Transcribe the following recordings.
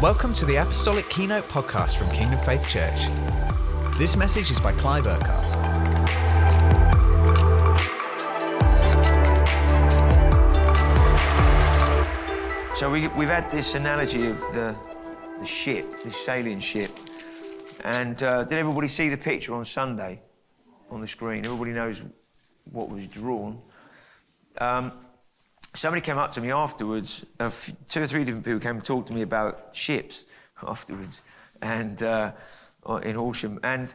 Welcome to the Apostolic Keynote podcast from Kingdom Faith Church. This message is by Clive Urquhart. So we, we've had this analogy of the, the ship, this sailing ship. And uh, did everybody see the picture on Sunday on the screen? Everybody knows what was drawn. Um, somebody came up to me afterwards, two or three different people came and talked to me about ships afterwards and uh, in Horsham. And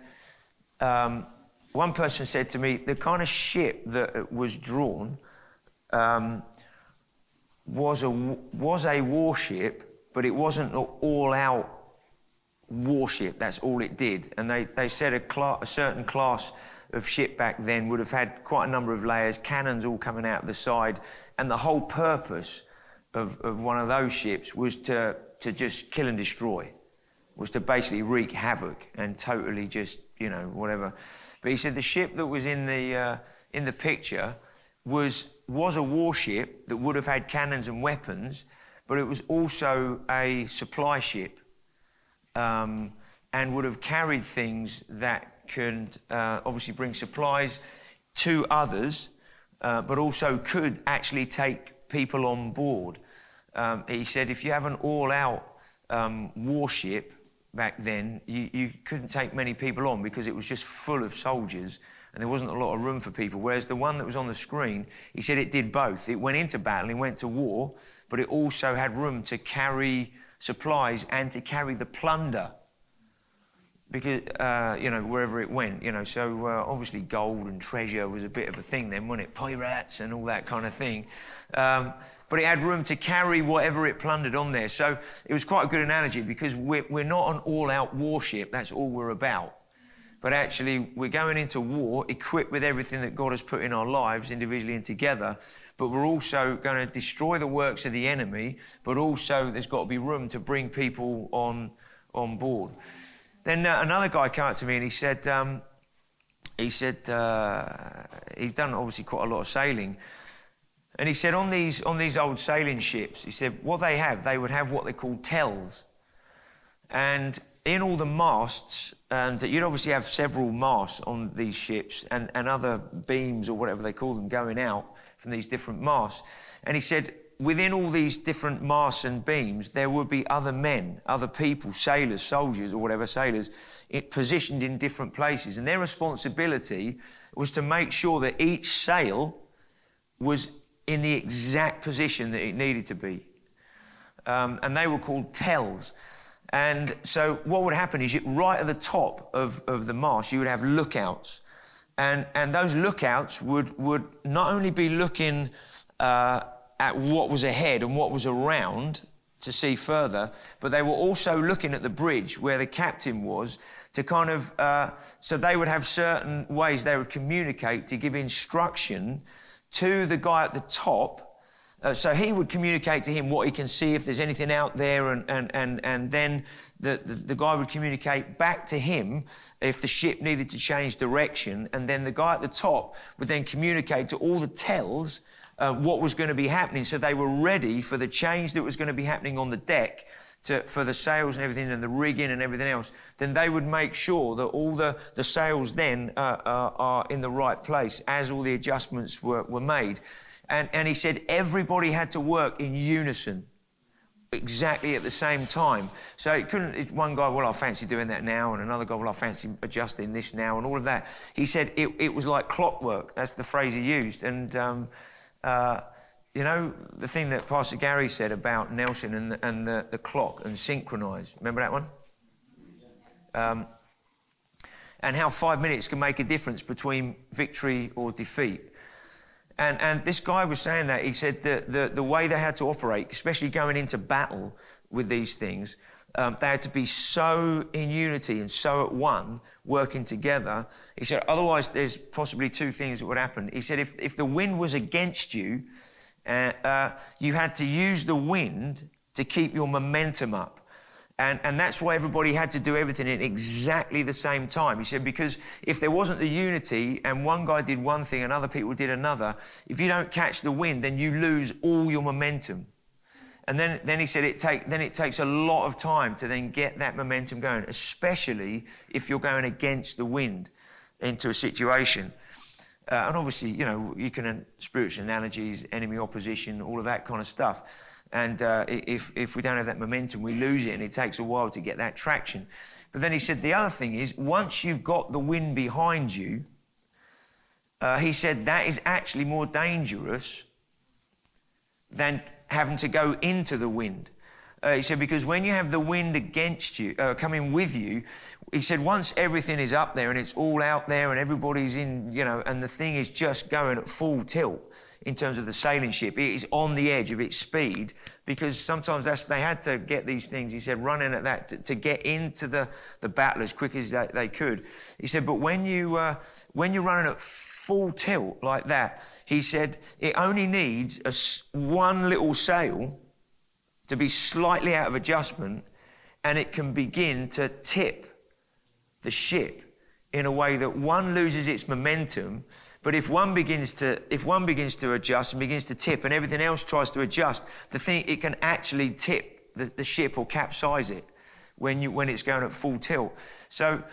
um, one person said to me, the kind of ship that was drawn um, was, a, was a warship, but it wasn't an all out warship. That's all it did. And they, they said a, cl- a certain class of ship back then would have had quite a number of layers, cannons all coming out of the side, and the whole purpose of, of one of those ships was to, to just kill and destroy, was to basically wreak havoc and totally just, you know, whatever. But he said the ship that was in the, uh, in the picture was, was a warship that would have had cannons and weapons, but it was also a supply ship um, and would have carried things that could uh, obviously bring supplies to others, uh, but also could actually take people on board. Um, he said if you have an all out um, warship back then, you, you couldn't take many people on because it was just full of soldiers and there wasn't a lot of room for people. Whereas the one that was on the screen, he said it did both. It went into battle, it went to war, but it also had room to carry supplies and to carry the plunder because uh, you know wherever it went, you know. So uh, obviously gold and treasure was a bit of a thing then, wasn't it? Pirates and all that kind of thing. Um, but it had room to carry whatever it plundered on there. So it was quite a good analogy because we're, we're not an all-out warship. That's all we're about. But actually, we're going into war equipped with everything that God has put in our lives, individually and together. But we're also going to destroy the works of the enemy. But also, there's got to be room to bring people on on board. Then uh, another guy came up to me and he said, um, he said uh, he's done obviously quite a lot of sailing, and he said on these on these old sailing ships, he said what they have, they would have what they call tells, and in all the masts, and you'd obviously have several masts on these ships and, and other beams or whatever they call them going out from these different masts. And he said within all these different masts and beams, there would be other men, other people, sailors, soldiers, or whatever sailors, it, positioned in different places. And their responsibility was to make sure that each sail was in the exact position that it needed to be. Um, and they were called tells. And so what would happen is you, right at the top of, of the mast, you would have lookouts. And, and those lookouts would, would not only be looking uh, at what was ahead and what was around to see further, but they were also looking at the bridge where the captain was to kind of, uh, so they would have certain ways they would communicate to give instruction to the guy at the top. Uh, so he would communicate to him what he can see, if there's anything out there, and, and, and, and then the, the, the guy would communicate back to him if the ship needed to change direction, and then the guy at the top would then communicate to all the tells uh, what was going to be happening. So they were ready for the change that was going to be happening on the deck to, for the sails and everything and the rigging and everything else. Then they would make sure that all the, the sails then uh, uh, are in the right place as all the adjustments were, were made. And, and he said everybody had to work in unison exactly at the same time. So it couldn't, it, one guy, well, I fancy doing that now, and another guy, well, I fancy adjusting this now, and all of that. He said it, it was like clockwork. That's the phrase he used. And um, uh, you know, the thing that Pastor Gary said about Nelson and the, and the, the clock and synchronize. Remember that one? Um, and how five minutes can make a difference between victory or defeat. And, and this guy was saying that. He said that the, the way they had to operate, especially going into battle with these things, um, they had to be so in unity and so at one, working together. He said, otherwise, there's possibly two things that would happen. He said, if, if the wind was against you, uh, uh, you had to use the wind to keep your momentum up. And, and that's why everybody had to do everything at exactly the same time. He said, because if there wasn't the unity and one guy did one thing and other people did another, if you don't catch the wind, then you lose all your momentum. And then, then he said it take, then it takes a lot of time to then get that momentum going, especially if you're going against the wind into a situation. Uh, and obviously, you know, you can, uh, spiritual analogies, enemy opposition, all of that kind of stuff. And uh, if, if we don't have that momentum, we lose it, and it takes a while to get that traction. But then he said the other thing is, once you've got the wind behind you, uh, he said that is actually more dangerous than having to go into the wind. Uh, he said, because when you have the wind against you, uh, coming with you, he said, once everything is up there and it's all out there and everybody's in, you know, and the thing is just going at full tilt in terms of the sailing ship, it is on the edge of its speed because sometimes they had to get these things, he said, running at that to, to get into the, the battle as quick as they, they could. He said, but when, you, uh, when you're running at full tilt like that, he said, it only needs a, one little sail to be slightly out of adjustment and it can begin to tip the ship in a way that one loses its momentum. But if one begins to if one begins to adjust and begins to tip and everything else tries to adjust the thing it can actually tip the, the ship or capsize it when you when it's going at full tilt. So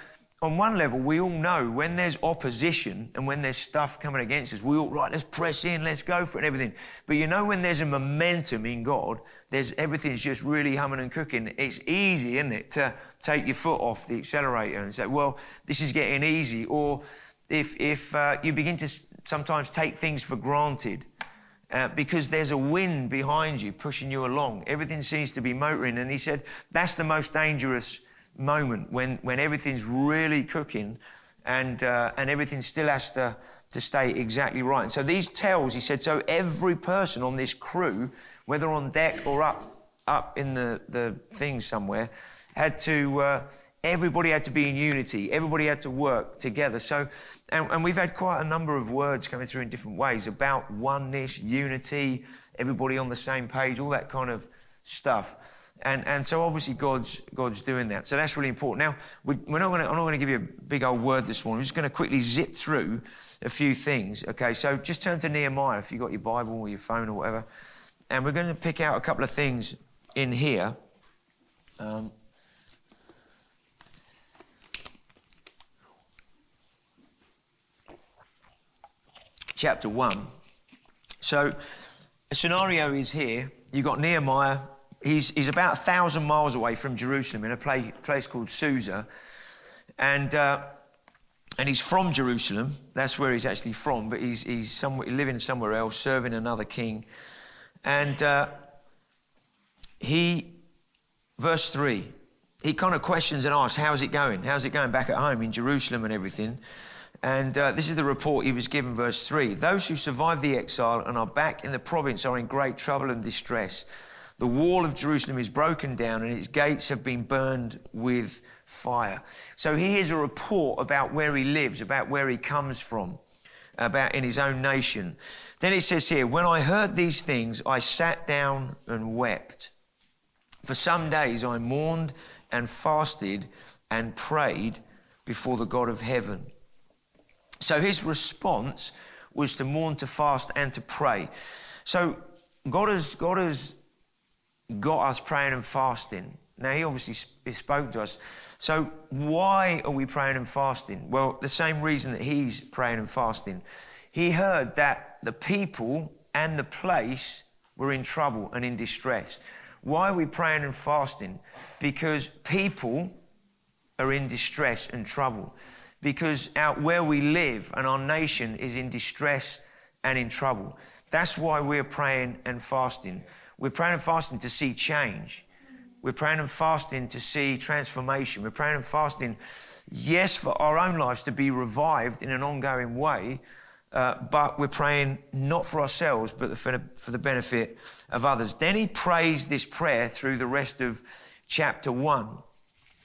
on one level, we all know when there's opposition and when there's stuff coming against us, we all, right, let's press in, let's go for it and everything. But you know, when there's a momentum in God, there's everything's just really humming and cooking. It's easy, isn't it, to take your foot off the accelerator and say, well, this is getting easy. Or if, if uh, you begin to sometimes take things for granted, uh, because there's a wind behind you pushing you along. Everything seems to be motoring. And he said, that's the most dangerous moment when, when everything's really cooking and, uh, and everything still has to, to stay exactly right. And so these tells, he said, so every person on this crew, whether on deck or up, up in the, the thing somewhere, had to, uh, everybody had to be in unity. Everybody had to work together. So, and, and, we've had quite a number of words coming through in different ways about oneness, unity, everybody on the same page, all that kind of stuff. And, and so obviously God's, God's doing that. So that's really important. Now, we, are not gonna, I'm not going to give you a big old word this morning. I'm just going to quickly zip through a few things. Okay, so just turn to Nehemiah if you've got your Bible or your phone or whatever. And we're going to pick out a couple of things in here. Um, chapter 1. So, a scenario is here. You've got Nehemiah he's, he's about a thousand miles away from Jerusalem in a place called Susa. And, uh, and he's from Jerusalem. That's where he's actually from, but he's, he's somewhere, living somewhere else, serving another king. And uh, he, verse 3, he kind of questions and asks, How's it going? How's it going back at home in Jerusalem and everything? And uh, this is the report he was given, verse 3. Those who survived the exile and are back in the province are in great trouble and distress. The wall of Jerusalem is broken down and its gates have been burned with fire. So he hears a report about where he lives, about where he comes from, about in his own nation. Then it says here, When I heard these things, I sat down and wept. For some days I mourned and fasted and prayed before the God of heaven. So his response was to mourn, to fast, and to pray. So God has, God has got us praying and fasting. Now, he obviously spoke to us. So, why are we praying and fasting? Well, the same reason that he's praying and fasting. He heard that the people and the place were in trouble and in distress. Why are we praying and fasting? Because people are in distress and trouble. Because out where we live and our nation is in distress and in trouble. That's why we're praying and fasting. We're praying and fasting to see change. We're praying and fasting to see transformation. We're praying and fasting, yes, for our own lives to be revived in an ongoing way, uh, but we're praying not for ourselves, but for, for the benefit of others. Then he prays this prayer through the rest of chapter one.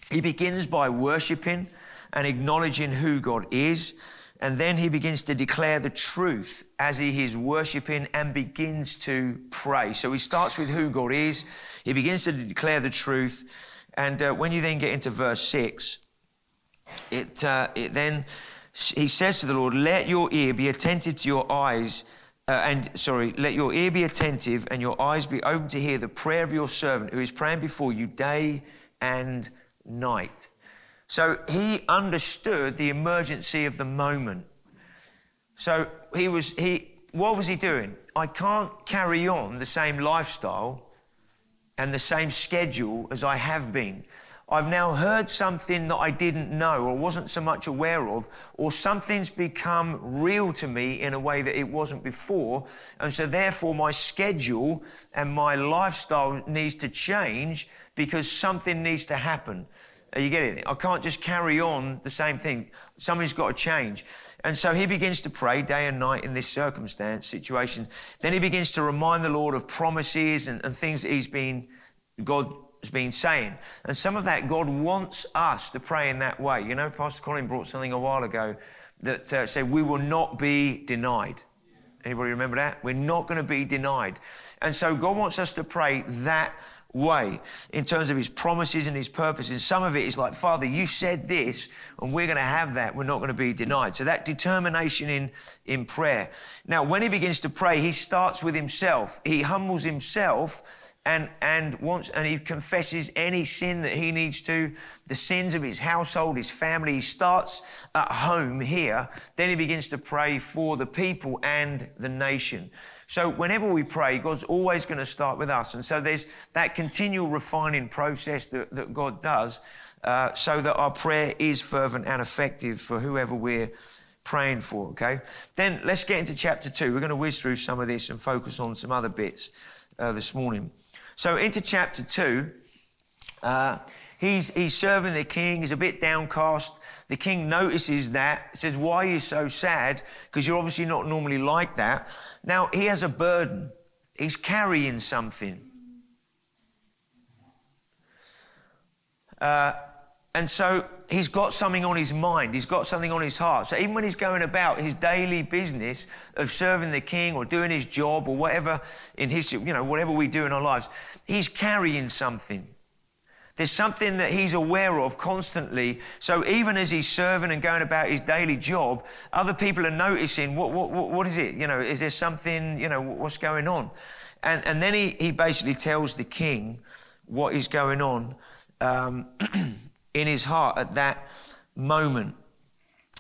He begins by worshiping and acknowledging who God is. And then he begins to declare the truth as he is worshiping and begins to pray. So he starts with who God is. He begins to declare the truth. And uh, when you then get into verse 6, it, uh, it then, he says to the Lord, Let your ear be attentive to your eyes uh, and sorry, let your ear be attentive and your eyes be open to hear the prayer of your servant who is praying before you day and night. So he understood the emergency of the moment. So he was, he, what was he doing? I can't carry on the same lifestyle and the same schedule as I have been. I've now heard something that I didn't know or wasn't so much aware of, or something's become real to me in a way that it wasn't before. And so, therefore, my schedule and my lifestyle needs to change because something needs to happen. Are you getting it? I can't just carry on the same thing. Something's got to change. And so he begins to pray day and night in this circumstance, situation. Then he begins to remind the Lord of promises and, and things that he's been, God has been saying. And some of that, God wants us to pray in that way. You know, Pastor Colin brought something a while ago that uh, said, We will not be denied. Anybody remember that? We're not going to be denied. And so God wants us to pray that way in terms of his promises and his purposes. Some of it is like, Father, you said this, and we're going to have that. We're not going to be denied. So that determination in, in prayer. Now, when he begins to pray, he starts with himself. He humbles himself and, and wants, and he confesses any sin that he needs to, the sins of his household, his family. He starts at home here. Then he begins to pray for the people and the nation. So whenever we pray, God's always going to start with us. And so there's that continual refining process that, that God does uh, so that our prayer is fervent and effective for whoever we're praying for, okay? Then let's get into chapter two. We're going to whiz through some of this and focus on some other bits uh, this morning. So into chapter 2, uh, he's, he's serving the king. He's a bit downcast. The king notices that, says, Why are you so sad? Because you're obviously not normally like that. Now, he has a burden, he's carrying something. Uh, and so he's got something on his mind, he's got something on his heart. So even when he's going about his daily business of serving the king or doing his job or whatever in his, you know, whatever we do in our lives, he's carrying something. There's something that he's aware of constantly. So even as he's serving and going about his daily job, other people are noticing what, what, what, what is it? You know, is there something, you know, what's going on? And, and then he, he basically tells the king what is going on. Um, in his heart at that moment.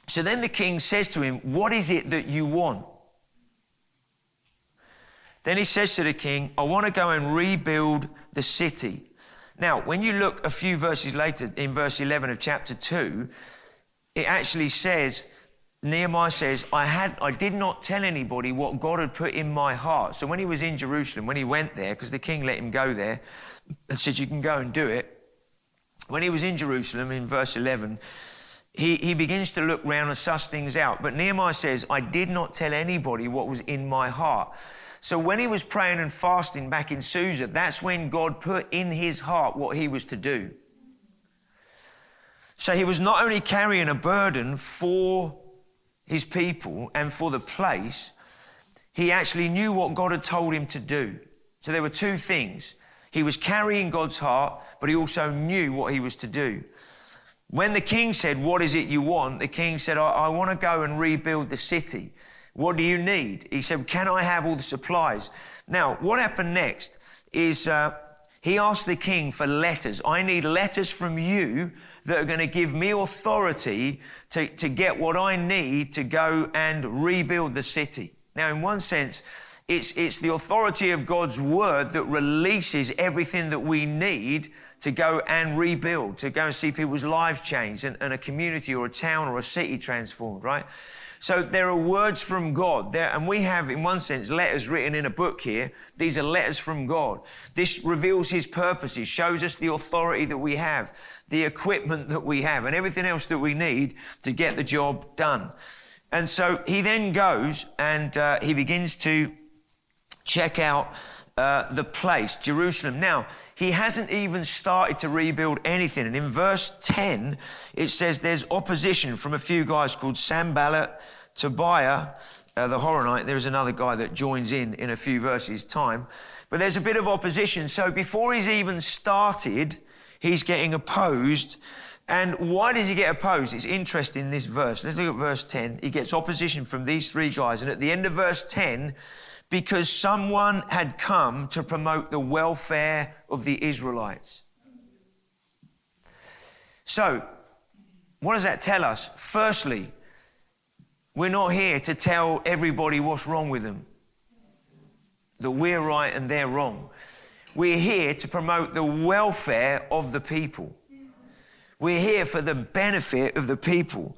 So then the king says to him, What is it that you want? Then he says to the king, I want to go and rebuild the city. Now, when you look a few verses later in verse 11 of chapter 2, it actually says, Nehemiah says, I, had, I did not tell anybody what God had put in my heart. So when he was in Jerusalem, when he went there, because the king let him go there and said, You can go and do it, when he was in Jerusalem in verse 11, he, he begins to look round and suss things out. But Nehemiah says, I did not tell anybody what was in my heart. So when he was praying and fasting back in Susa, that's when God put in his heart what he was to do. So he was not only carrying a burden for his people and for the place, he actually knew what God had told him to do. So there were two things. He was carrying God's heart, but he also knew what he was to do. When the king said, What is it you want? the king said, I, I want to go and rebuild the city. What do you need? He said, Can I have all the supplies? Now, what happened next is uh, he asked the king for letters. I need letters from you that are going to give me authority to, to get what I need to go and rebuild the city. Now, in one sense, it's, it's the authority of God's word that releases everything that we need to go and rebuild, to go and see people's lives change and, and a community or a town or a city transformed, right? So there are words from God there, and we have, in one sense, letters written in a book here. These are letters from God. This reveals His purposes, shows us the authority that we have, the equipment that we have, and everything else that we need to get the job done. And so he then goes and uh, he begins to check out uh, the place, Jerusalem. Now, he hasn't even started to rebuild anything. And in verse 10, it says there's opposition from a few guys called Sanballat, Tobiah, uh, the Horonite. There's another guy that joins in in a few verses' time. But there's a bit of opposition. So before he's even started, he's getting opposed And why does he get opposed? It's interesting, this verse. Let's look at verse 10. He gets opposition from these three guys. And at the end of verse 10, because someone had come to promote the welfare of the Israelites. So, what does that tell us? Firstly, we're not here to tell everybody what's wrong with them, that we're right and they're wrong. We're here to promote the welfare of the people. We're here for the benefit of the people.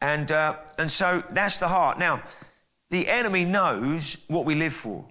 And, uh, and so that's the heart. Now, the enemy knows what we live for.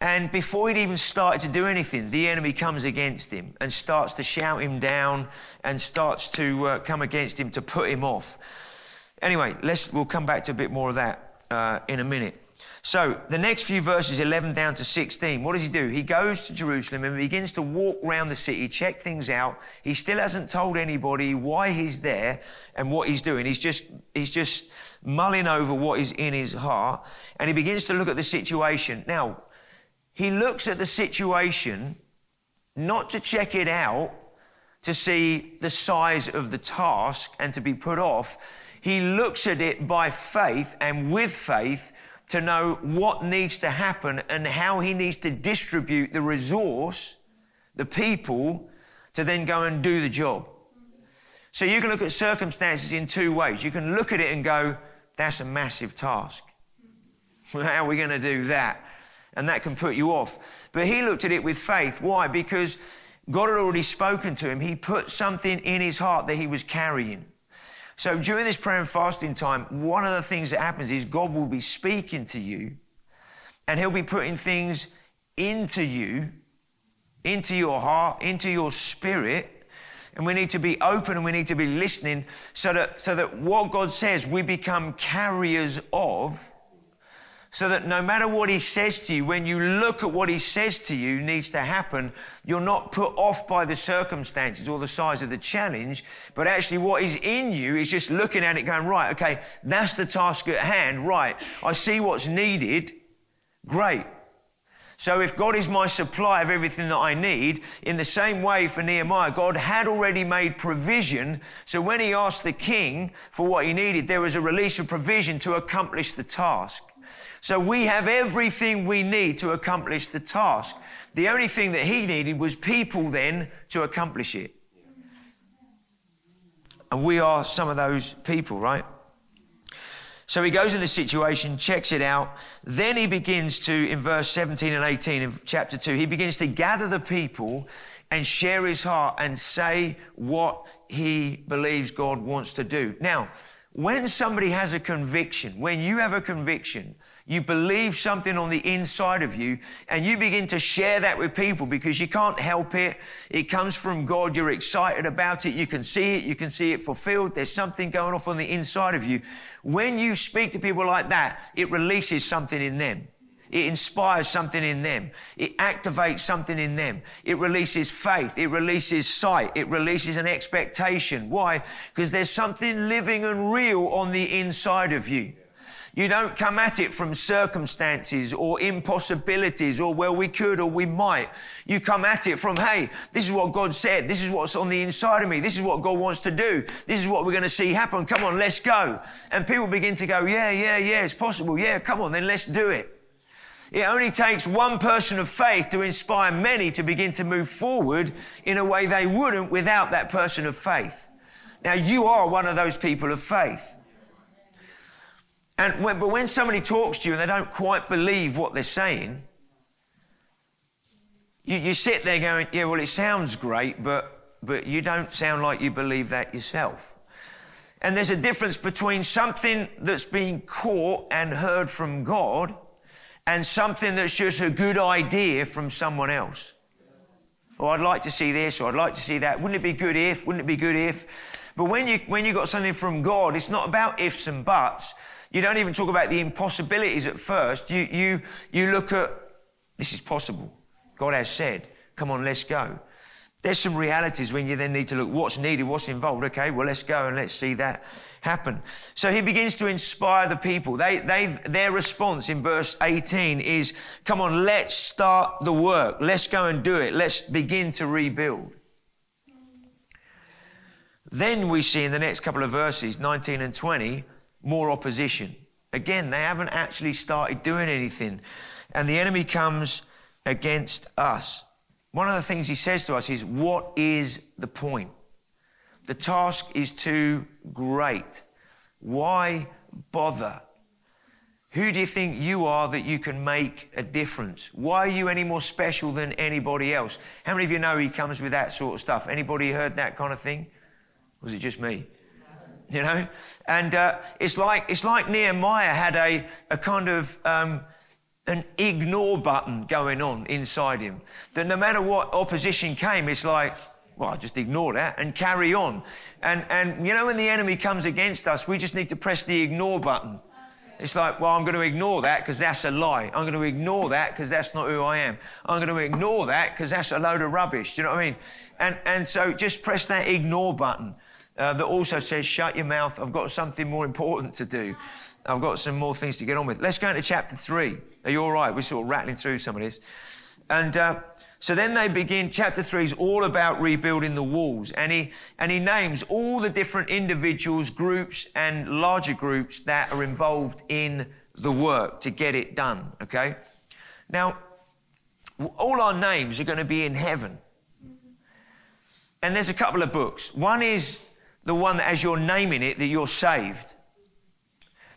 And before he'd even started to do anything, the enemy comes against him and starts to shout him down and starts to uh, come against him to put him off. Anyway, let's, we'll come back to a bit more of that uh, in a minute. So, the next few verses, 11 down to 16, what does he do? He goes to Jerusalem and begins to walk around the city, check things out. He still hasn't told anybody why he's there and what he's doing. He's just, he's just mulling over what is in his heart and he begins to look at the situation. Now, he looks at the situation not to check it out, to see the size of the task and to be put off. He looks at it by faith and with faith to know what needs to happen and how he needs to distribute the resource, the people, to then go and do the job. So you can look at circumstances in two ways. You can look at it and go, that's a massive task. How are we going to do that? And that can put you off. But he looked at it with faith. Why? Because God had already spoken to him. He put something in his heart that he was carrying. So during this prayer and fasting time, one of the things that happens is God will be speaking to you and He'll be putting things into you, into your heart, into your spirit. And we need to be open and we need to be listening so that, so that what God says we become carriers of so that no matter what he says to you, when you look at what he says to you needs to happen, you're not put off by the circumstances or the size of the challenge, but actually what is in you is just looking at it going, right, okay, that's the task at hand, right, I see what's needed, great. So if God is my supply of everything that I need, in the same way for Nehemiah, God had already made provision. So when he asked the king for what he needed, there was a release of provision to accomplish the task. So we have everything we need to accomplish the task. The only thing that he needed was people then to accomplish it. And we are some of those people, right? So he goes in the situation, checks it out. Then he begins to, in verse 17 and 18 of chapter 2, he begins to gather the people and share his heart and say what he believes God wants to do. Now, when somebody has a conviction, when you have a conviction, you believe something on the inside of you and you begin to share that with people because you can't help it. It comes from God. You're excited about it. You can see it. You can see it fulfilled. There's something going off on the inside of you. When you speak to people like that, it releases something in them. It inspires something in them. It activates something in them. It releases faith. It releases sight. It releases an expectation. Why? Because there's something living and real on the inside of you. You don't come at it from circumstances or impossibilities or well, we could or we might. You come at it from, hey, this is what God said. This is what's on the inside of me. This is what God wants to do. This is what we're going to see happen. Come on, let's go. And people begin to go, yeah, yeah, yeah, it's possible. Yeah, come on, then let's do it. It only takes one person of faith to inspire many to begin to move forward in a way they wouldn't without that person of faith. Now, you are one of those people of faith. And when, but when somebody talks to you and they don't quite believe what they're saying, you, you sit there going, yeah, well, it sounds great, but, but you don't sound like you believe that yourself. And there's a difference between something that's being caught and heard from God and something that's just a good idea from someone else. Or oh, I'd like to see this, or I'd like to see that. Wouldn't it be good if? Wouldn't it be good if? But when you when you got something from God, it's not about ifs and buts. You don't even talk about the impossibilities at first. You, you, you look at, this is possible. God has said, come on, let's go. There's some realities when you then need to look what's needed, what's involved. Okay, well, let's go and let's see that happen. So he begins to inspire the people. They, they, their response in verse 18 is, come on, let's start the work. Let's go and do it. Let's begin to rebuild. Then we see in the next couple of verses, 19 and 20, more opposition. Again, they haven't actually started doing anything. And the enemy comes against us. One of the things he says to us is, What is the point? The task is too great. Why bother? Who do you think you are that you can make a difference? Why are you any more special than anybody else? How many of you know he comes with that sort of stuff? Anybody heard that kind of thing? Was it just me? You know? And uh, it's, like, it's like Nehemiah had a, a kind of um, an ignore button going on inside him. That no matter what opposition came, it's like, well, I just ignore that and carry on. And, and you know, when the enemy comes against us, we just need to press the ignore button. It's like, well, I'm going to ignore that because that's a lie. I'm going to ignore that because that's not who I am. I'm going to ignore that because that's a load of rubbish. Do you know what I mean? And, and so just press that ignore button uh, that also says, shut your mouth. I've got something more important to do. I've got some more things to get on with. Let's go into chapter three. Are you all right? We're sort of rattling through some of this. And uh, so then they begin, chapter three is all about rebuilding the walls. And he, and he names all the different individuals, groups, and larger groups that are involved in the work to get it done. Okay? Now, all our names are going to be in heaven. And there's a couple of books. One is the one that, has your name in it, that you're saved.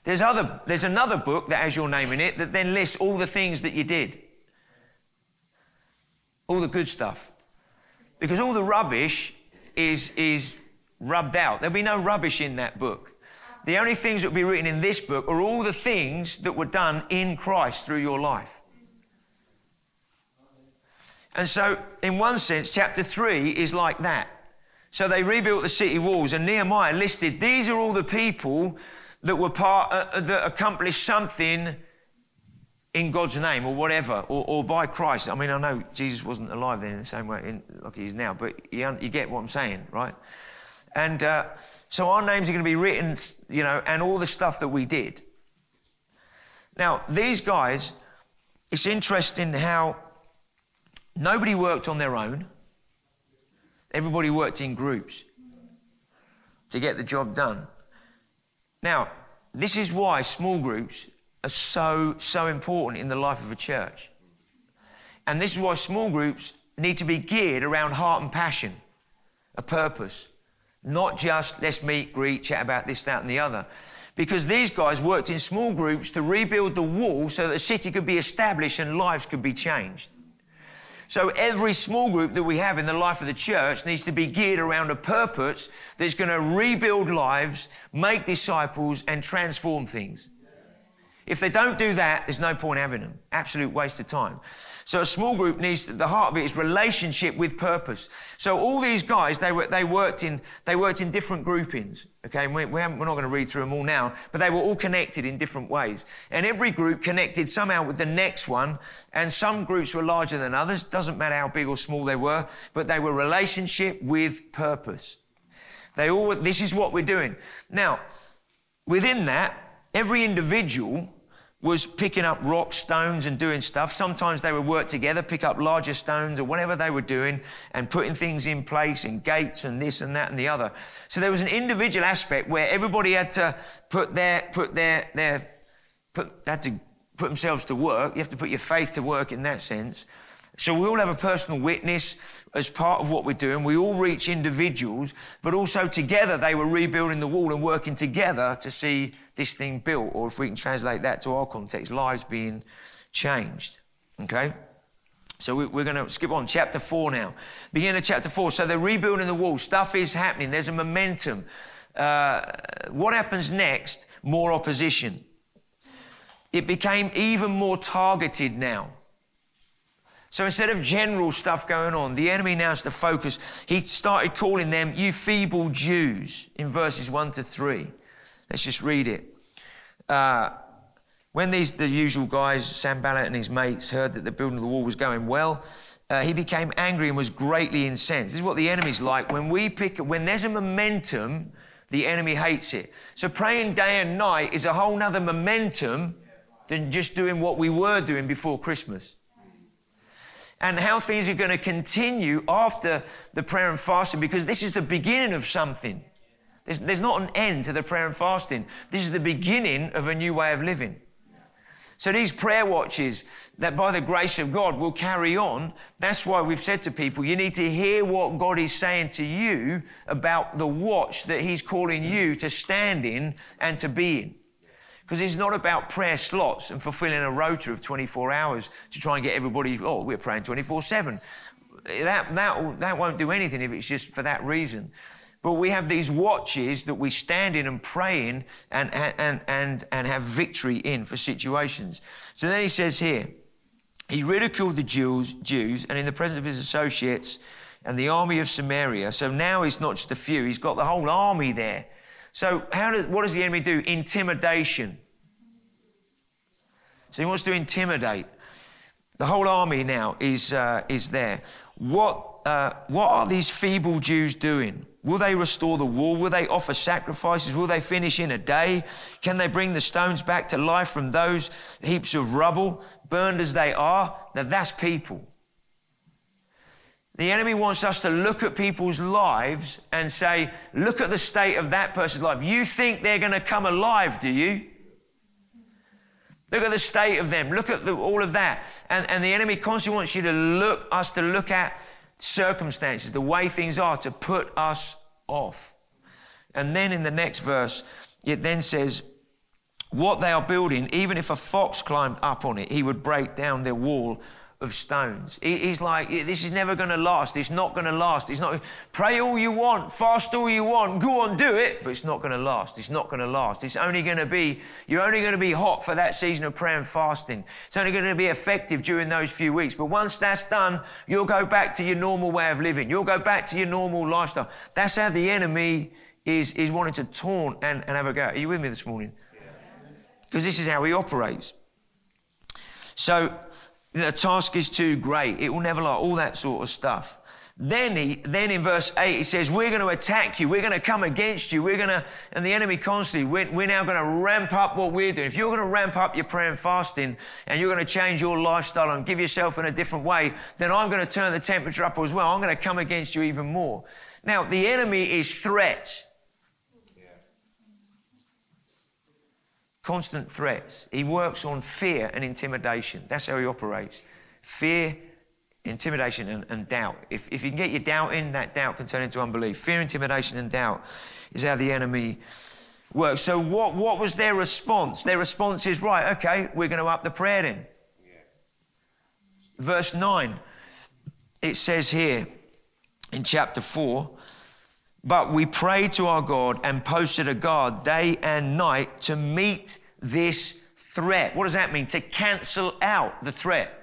There's, other, there's another book that has your name in it that then lists all the things that you did. All the good stuff. Because all the rubbish is, is rubbed out. There'll be no rubbish in that book. The only things that will be written in this book are all the things that were done in Christ through your life. And so, in one sense, chapter 3 is like that. So they rebuilt the city walls, and Nehemiah listed these are all the people that were part, uh, uh, that accomplished something in God's name or whatever, or, or, by Christ. I mean, I know Jesus wasn't alive then in the same way in, like he is now, but you, you get what I'm saying, right? And uh, so our names are going to be written, you know, and all the stuff that we did. Now, these guys, it's interesting how nobody worked on their own. Everybody worked in groups to get the job done. Now, this is why small groups are so, so important in the life of a church. And this is why small groups need to be geared around heart and passion, a purpose, not just let's meet, greet, chat about this, that, and the other. Because these guys worked in small groups to rebuild the wall so that the city could be established and lives could be changed. So every small group that we have in the life of the church needs to be geared around a purpose that's going to rebuild lives, make disciples, and transform things. If they don't do that, there's no point having them. Absolute waste of time. So a small group needs, the heart of it is relationship with purpose. So all these guys, they, were, they, worked, in, they worked in different groupings. Okay, we, we are not going to read through them all now, but they were all connected in different ways. And every group connected somehow with the next one. And some groups were larger than others. Doesn't matter how big or small they were, but they were relationship with purpose. They all, this is what we're doing. Now, within that, every individual was picking up rocks, stones, and doing stuff. Sometimes they would work together, pick up larger stones or whatever they were doing, and putting things in place and gates and this and that and the other. So there was an individual aspect where everybody had to put their put their their put had to put themselves to work. You have to put your faith to work in that sense. So we all have a personal witness as part of what we're doing. We all reach individuals, but also together they were rebuilding the wall and working together to see this thing built, or if we can translate that to our context, lives being changed. Okay? So we, are going to skip on chapter four now. Begin of chapter four. So they're rebuilding the wall. Stuff is happening. There's a momentum. Uh, what happens next? More opposition. It became even more targeted now. So instead of general stuff going on, the enemy now has to focus. He started calling them, you feeble Jews, in verses 1 to 3. Let's just read it. Uh, when these the usual guys, Sanballat and his mates, heard that the building of the wall was going well, uh, he became angry and was greatly incensed. This is what the enemy's like. When we pick, when there's a momentum, the enemy hates it. So praying day and night is a whole nother momentum than just doing what we were doing before Christmas. And how things are going to continue after the prayer and fasting because this is the beginning of something. There's, there's not an end to the prayer and fasting. This is the beginning of a new way of living. So these prayer watches that by the grace of God will carry on, that's why we've said to people, you need to hear what God is saying to you about the watch that He's calling you to stand in and to be in. Because it's not about prayer slots and fulfilling a rota of 24 hours to try and get everybody, oh, we're praying 24 7. That, that, that won't do anything if it's just for that reason. But we have these watches that we stand in and pray in and, and, and, and have victory in for situations. So then he says here, he ridiculed the Jews, Jews and in the presence of his associates and the army of Samaria. So now he's not just a few, he's got the whole army there. So how does, what does the enemy do? Intimidation. So he wants to intimidate. The whole army now is, uh, is there. What, uh, what are these feeble Jews doing? Will they restore the wall? Will they offer sacrifices? Will they finish in a day? Can they bring the stones back to life from those heaps of rubble, burned as they are? Now that's people. The enemy wants us to look at people's lives and say, look at the state of that person's life. You think they're going to come alive, do you? Look at the state of them. Look at the, all of that. And, and the enemy constantly wants you to look, us to look at circumstances, the way things are, to put us off. And then in the next verse, it then says, What they are building, even if a fox climbed up on it, he would break down their wall of stones. He's like, this is never going to last. It's not going to last. It's not. Pray all you want, fast all you want, go on, do it, but it's not going to last. It's not going to last. It's only going to be. You're only going to be hot for that season of prayer and fasting. It's only going to be effective during those few weeks. But once that's done, you'll go back to your normal way of living. You'll go back to your normal lifestyle. That's how the enemy is is wanting to taunt and, and have a go. Are you with me this morning? Because this is how he operates. So the task is too great. It will never last. All that sort of stuff. Then he, then in verse 8, he says, We're going to attack you. We're going to come against you. We're going to, and the enemy constantly, we're, we're now going to ramp up what we're doing. If you're going to ramp up your prayer and fasting and you're going to change your lifestyle and give yourself in a different way, then I'm going to turn the temperature up as well. I'm going to come against you even more. Now, the enemy is threats. Constant threats. He works on fear and intimidation. That's how he operates. Fear, intimidation, and, and, doubt. If, if you can get your doubt in, that doubt can turn into unbelief. Fear, intimidation, and doubt is how the enemy works. So, what, what was their response? Their response is, right, okay, we're going to up the prayer then. Verse 9, it says here in chapter 4 but we prayed to our God and posted a guard day and night to meet this threat. What does that mean? To cancel out the threat.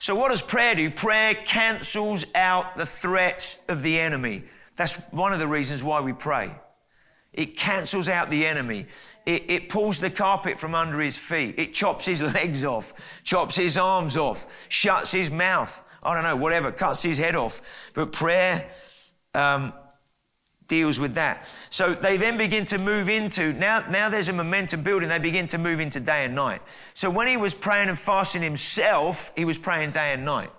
So, what does prayer do? Prayer cancels out the threats of the enemy. That's one of the reasons why we pray. It cancels out the enemy. It, it, pulls the carpet from under his feet. It chops his legs off, chops his arms off, shuts his mouth. I don't know, whatever, cuts his head off. But prayer um, deals with that. So they then begin to move into, now, now there's a momentum building, they begin to move into day and night. So when he was praying and fasting himself, he was praying day and night.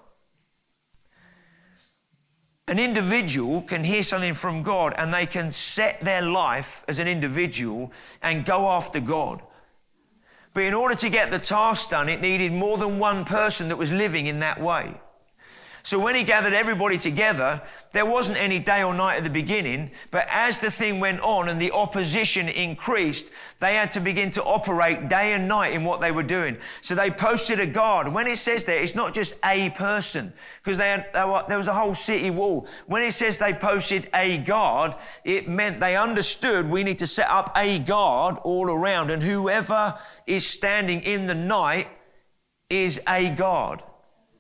An individual can hear something from God and they can set their life as an individual and go after God. But in order to get the task done, it needed more than one person that was living in that way. So when he gathered everybody together, there wasn't any day or night at the beginning, but as the thing went on and the opposition increased, they had to begin to operate day and night in what they were doing. So they posted a guard. When it says there, it's not just a person, because there was a whole city wall. When it says they posted a guard, it meant they understood we need to set up a guard all around, and whoever is standing in the night is a guard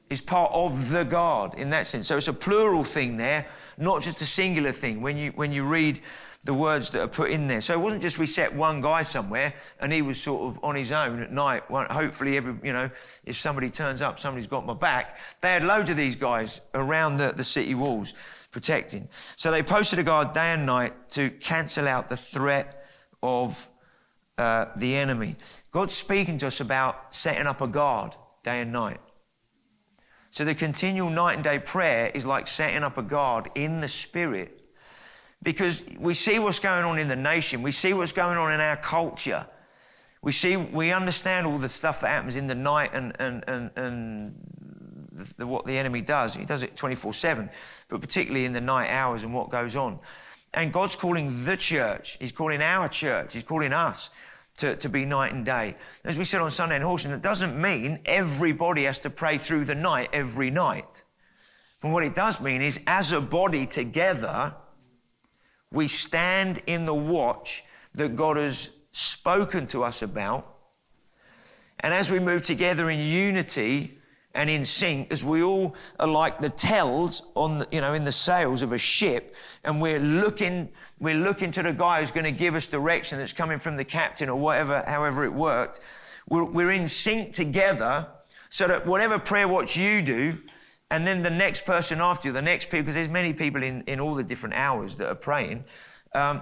is part of the God in that sense. So it's a plural thing there, not just a singular thing when you, when you read the words that are put in there. So it wasn't just we set one guy somewhere and he was sort of on his own at night. Well, hopefully, every, you know, if somebody turns up, somebody's got my back. They had loads of these guys around the, the city walls protecting. So they posted a guard day and night to cancel out the threat of uh, the enemy. God's speaking to us about setting up a guard day and night. So the continual night and day prayer is like setting up a guard in the spirit. because we see what's going on in the nation, we see what's going on in our culture. We see, we understand all the stuff that happens in the night and, and, and, and the, what the enemy does. He does it 24 7, but particularly in the night hours and what goes on. And God's calling the church, He's calling our church, He's calling us to, to be night and day. As we said on Sunday in Horsham, it doesn't mean everybody has to pray through the night every night. But what it does mean is, as a body together, we stand in the watch that God has spoken to us about. And as we move together in unity and in sync, as we all are like the tells on, the, you know, in the sails of a ship, and we're looking, we're looking to the guy who's going to give us direction that's coming from the captain or whatever, however it worked. We're, we're in sync together so that whatever prayer watch you do, and then the next person after you, the next people, because there's many people in, in all the different hours that are praying. Um,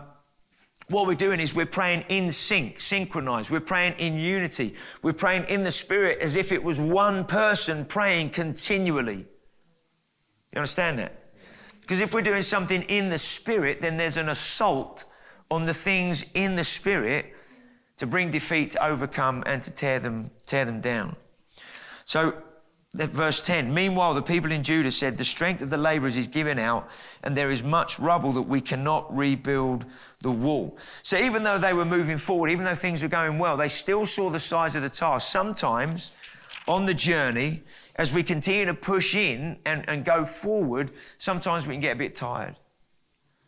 what we're doing is we're praying in sync, synchronized. We're praying in unity. We're praying in the Spirit as if it was one person praying continually. You understand that? Because if we're doing something in the Spirit, then there's an assault on the things in the Spirit to bring defeat, to overcome, and to tear them, tear them down. So verse 10 Meanwhile, the people in Judah said, The strength of the laborers is given out, and there is much rubble that we cannot rebuild the wall. So, even though they were moving forward, even though things were going well, they still saw the size of the task. Sometimes on the journey, as we continue to push in and, and go forward, sometimes we can get a bit tired.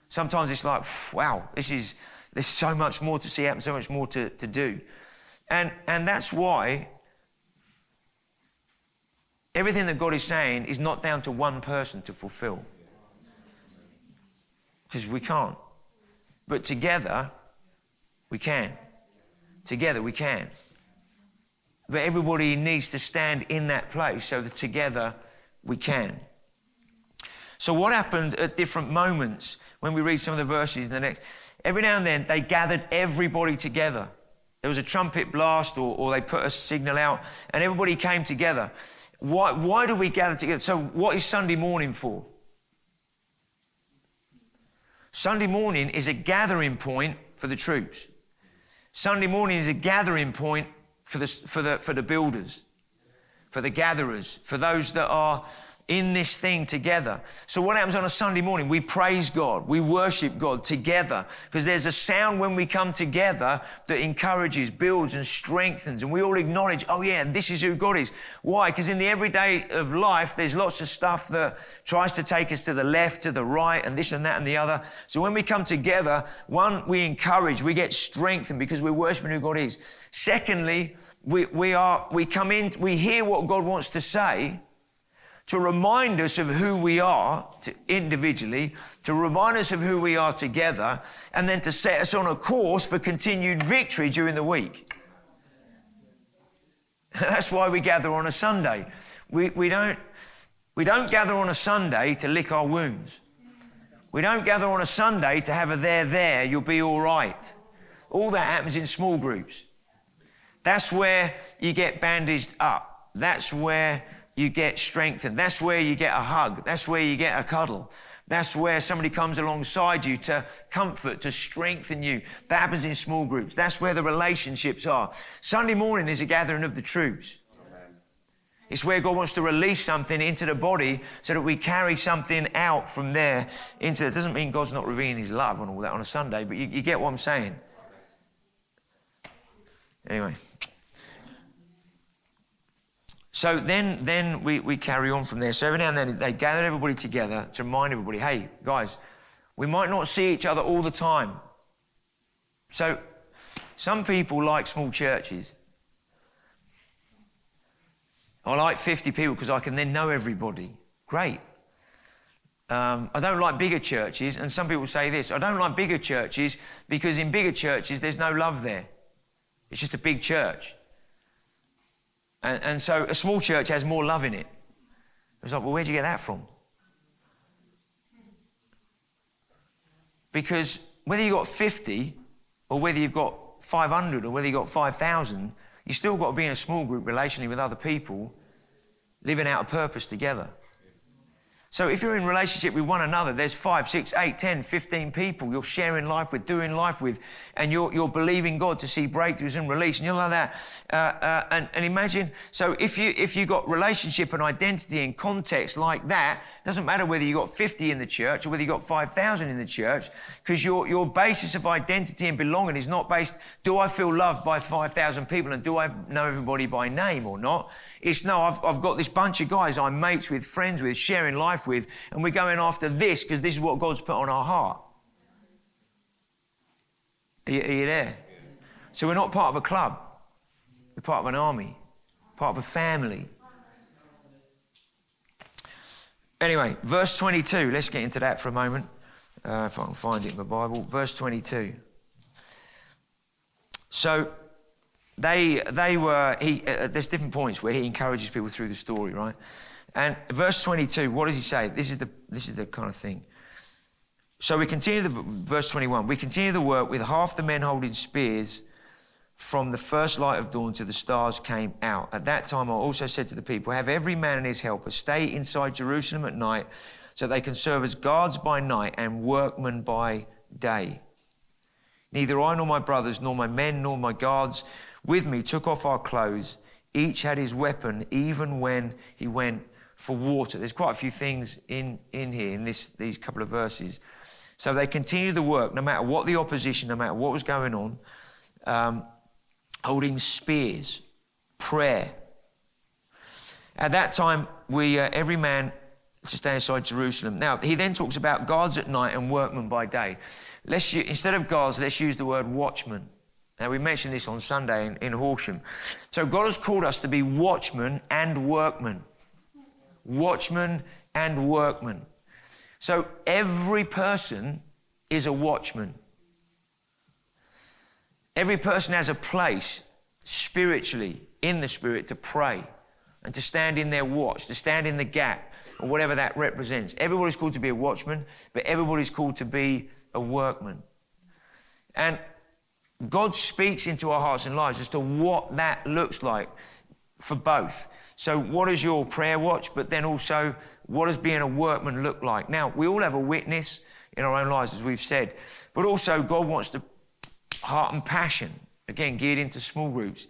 Sometimes it's like, wow, this is, there's so much more to see happen, so much more to, to do. And, and that's why Everything that God is saying is not down to one person to fulfill. Because we can't. But together, we can. Together, we can. But everybody needs to stand in that place so that together we can. So, what happened at different moments when we read some of the verses in the next? Every now and then, they gathered everybody together. There was a trumpet blast, or, or they put a signal out, and everybody came together. Why, why do we gather together? So, what is Sunday morning for? Sunday morning is a gathering point for the troops. Sunday morning is a gathering point for the, for the, for the builders, for the gatherers, for those that are in this thing together. So, what happens on a Sunday morning? We praise God, we worship God together because there's a sound when we come together that encourages, builds, and strengthens. And we all acknowledge, oh, yeah, this is who God is. Why? Because in the everyday of life, there's lots of stuff that tries to take us to the left, to the right, and this and that and the other. So, when we come together, one, we encourage, we get strengthened because we're worshiping who God is. Secondly, we, we are, we come in, we hear what God wants to say to remind us of who we are individually, to remind us of who we are together, and then to set us on a course for continued victory during the week. That's why we gather on a Sunday. We, we, don't, we don't gather on a Sunday to lick our wounds. We don't gather on a Sunday to have a there, there, you'll be all right. All that happens in small groups. That's where you get bandaged up. That's where you get strengthened. That's where you get a hug. That's where you get a cuddle. That's where somebody comes alongside you to comfort, to strengthen you. That happens in small groups. That's where the relationships are. Sunday morning is a gathering of the troops. It's where God wants to release something into the body so that we carry something out from there into it. Doesn't mean God's not revealing his love and all that on a Sunday, but you, you get what I'm saying. Anyway. So then, then we, we carry on from there. So every now and then they gather everybody together to remind everybody, hey, guys, we might not see each other all the time. So some people like small churches. I like 50 people because I can then know everybody. Great. Um, I don't like bigger churches, and some people say this I don't like bigger churches because in bigger churches there's no love there. It's just a big church. And, and so a small church has more love in it. It's like, well, where'd you get that from? Because whether you've got 50 or whether you've got 500 or whether you've got 5,000, you still got to be in a small group relationally with other people, living out a purpose together. So if you're in relationship with one another, there's five, six, eight, ten, fifteen people you're sharing life with, doing life with, and you're, you're believing God to see breakthroughs and release, and you're like that. Uh, uh, and, and imagine, so if you if you got relationship and identity and context like that, doesn't matter whether you got 50 in the church or whether you got 5,000 in the church, because your, your basis of identity and belonging is not based, do I feel loved by 5,000 people and do I know everybody by name or not? It's no, I've, I've got this bunch of guys I'm mates with, friends with, sharing life with, and we're going after this because this is what God's put on our heart. Are you, are you there? So we're not part of a club. We're part of an army, part of a family. Anyway, verse 22, let's get into that for a moment, uh, if I can find it in the Bible. Verse 22. So they, they were, he, uh, there's different points where he encourages people through the story, right? And verse 22, what does he say? This is the, this is the kind of thing. So we continue the verse 21. We continue the work with half the men holding spears from the first light of dawn to the stars came out. At that time, I also said to the people, Have every man and his helper stay inside Jerusalem at night so they can serve as guards by night and workmen by day. Neither I nor my brothers, nor my men, nor my guards with me took off our clothes. Each had his weapon, even when he went for water. There's quite a few things in, in here, in this, these couple of verses. So they continued the work, no matter what the opposition, no matter what was going on. Um, holding spears, prayer. At that time, we uh, every man to stay inside Jerusalem. Now he then talks about guards at night and workmen by day. Let's instead of guards, let's use the word watchmen. Now we mentioned this on Sunday in, in Horsham. So God has called us to be watchmen and workmen. Watchmen and workmen. So every person is a watchman. Every person has a place spiritually in the spirit to pray and to stand in their watch, to stand in the gap, or whatever that represents. Everybody's called to be a watchman, but everybody's called to be a workman. And God speaks into our hearts and lives as to what that looks like for both. So, what is your prayer watch? But then also, what does being a workman look like? Now, we all have a witness in our own lives, as we've said, but also God wants the heart and passion. Again, geared into small groups.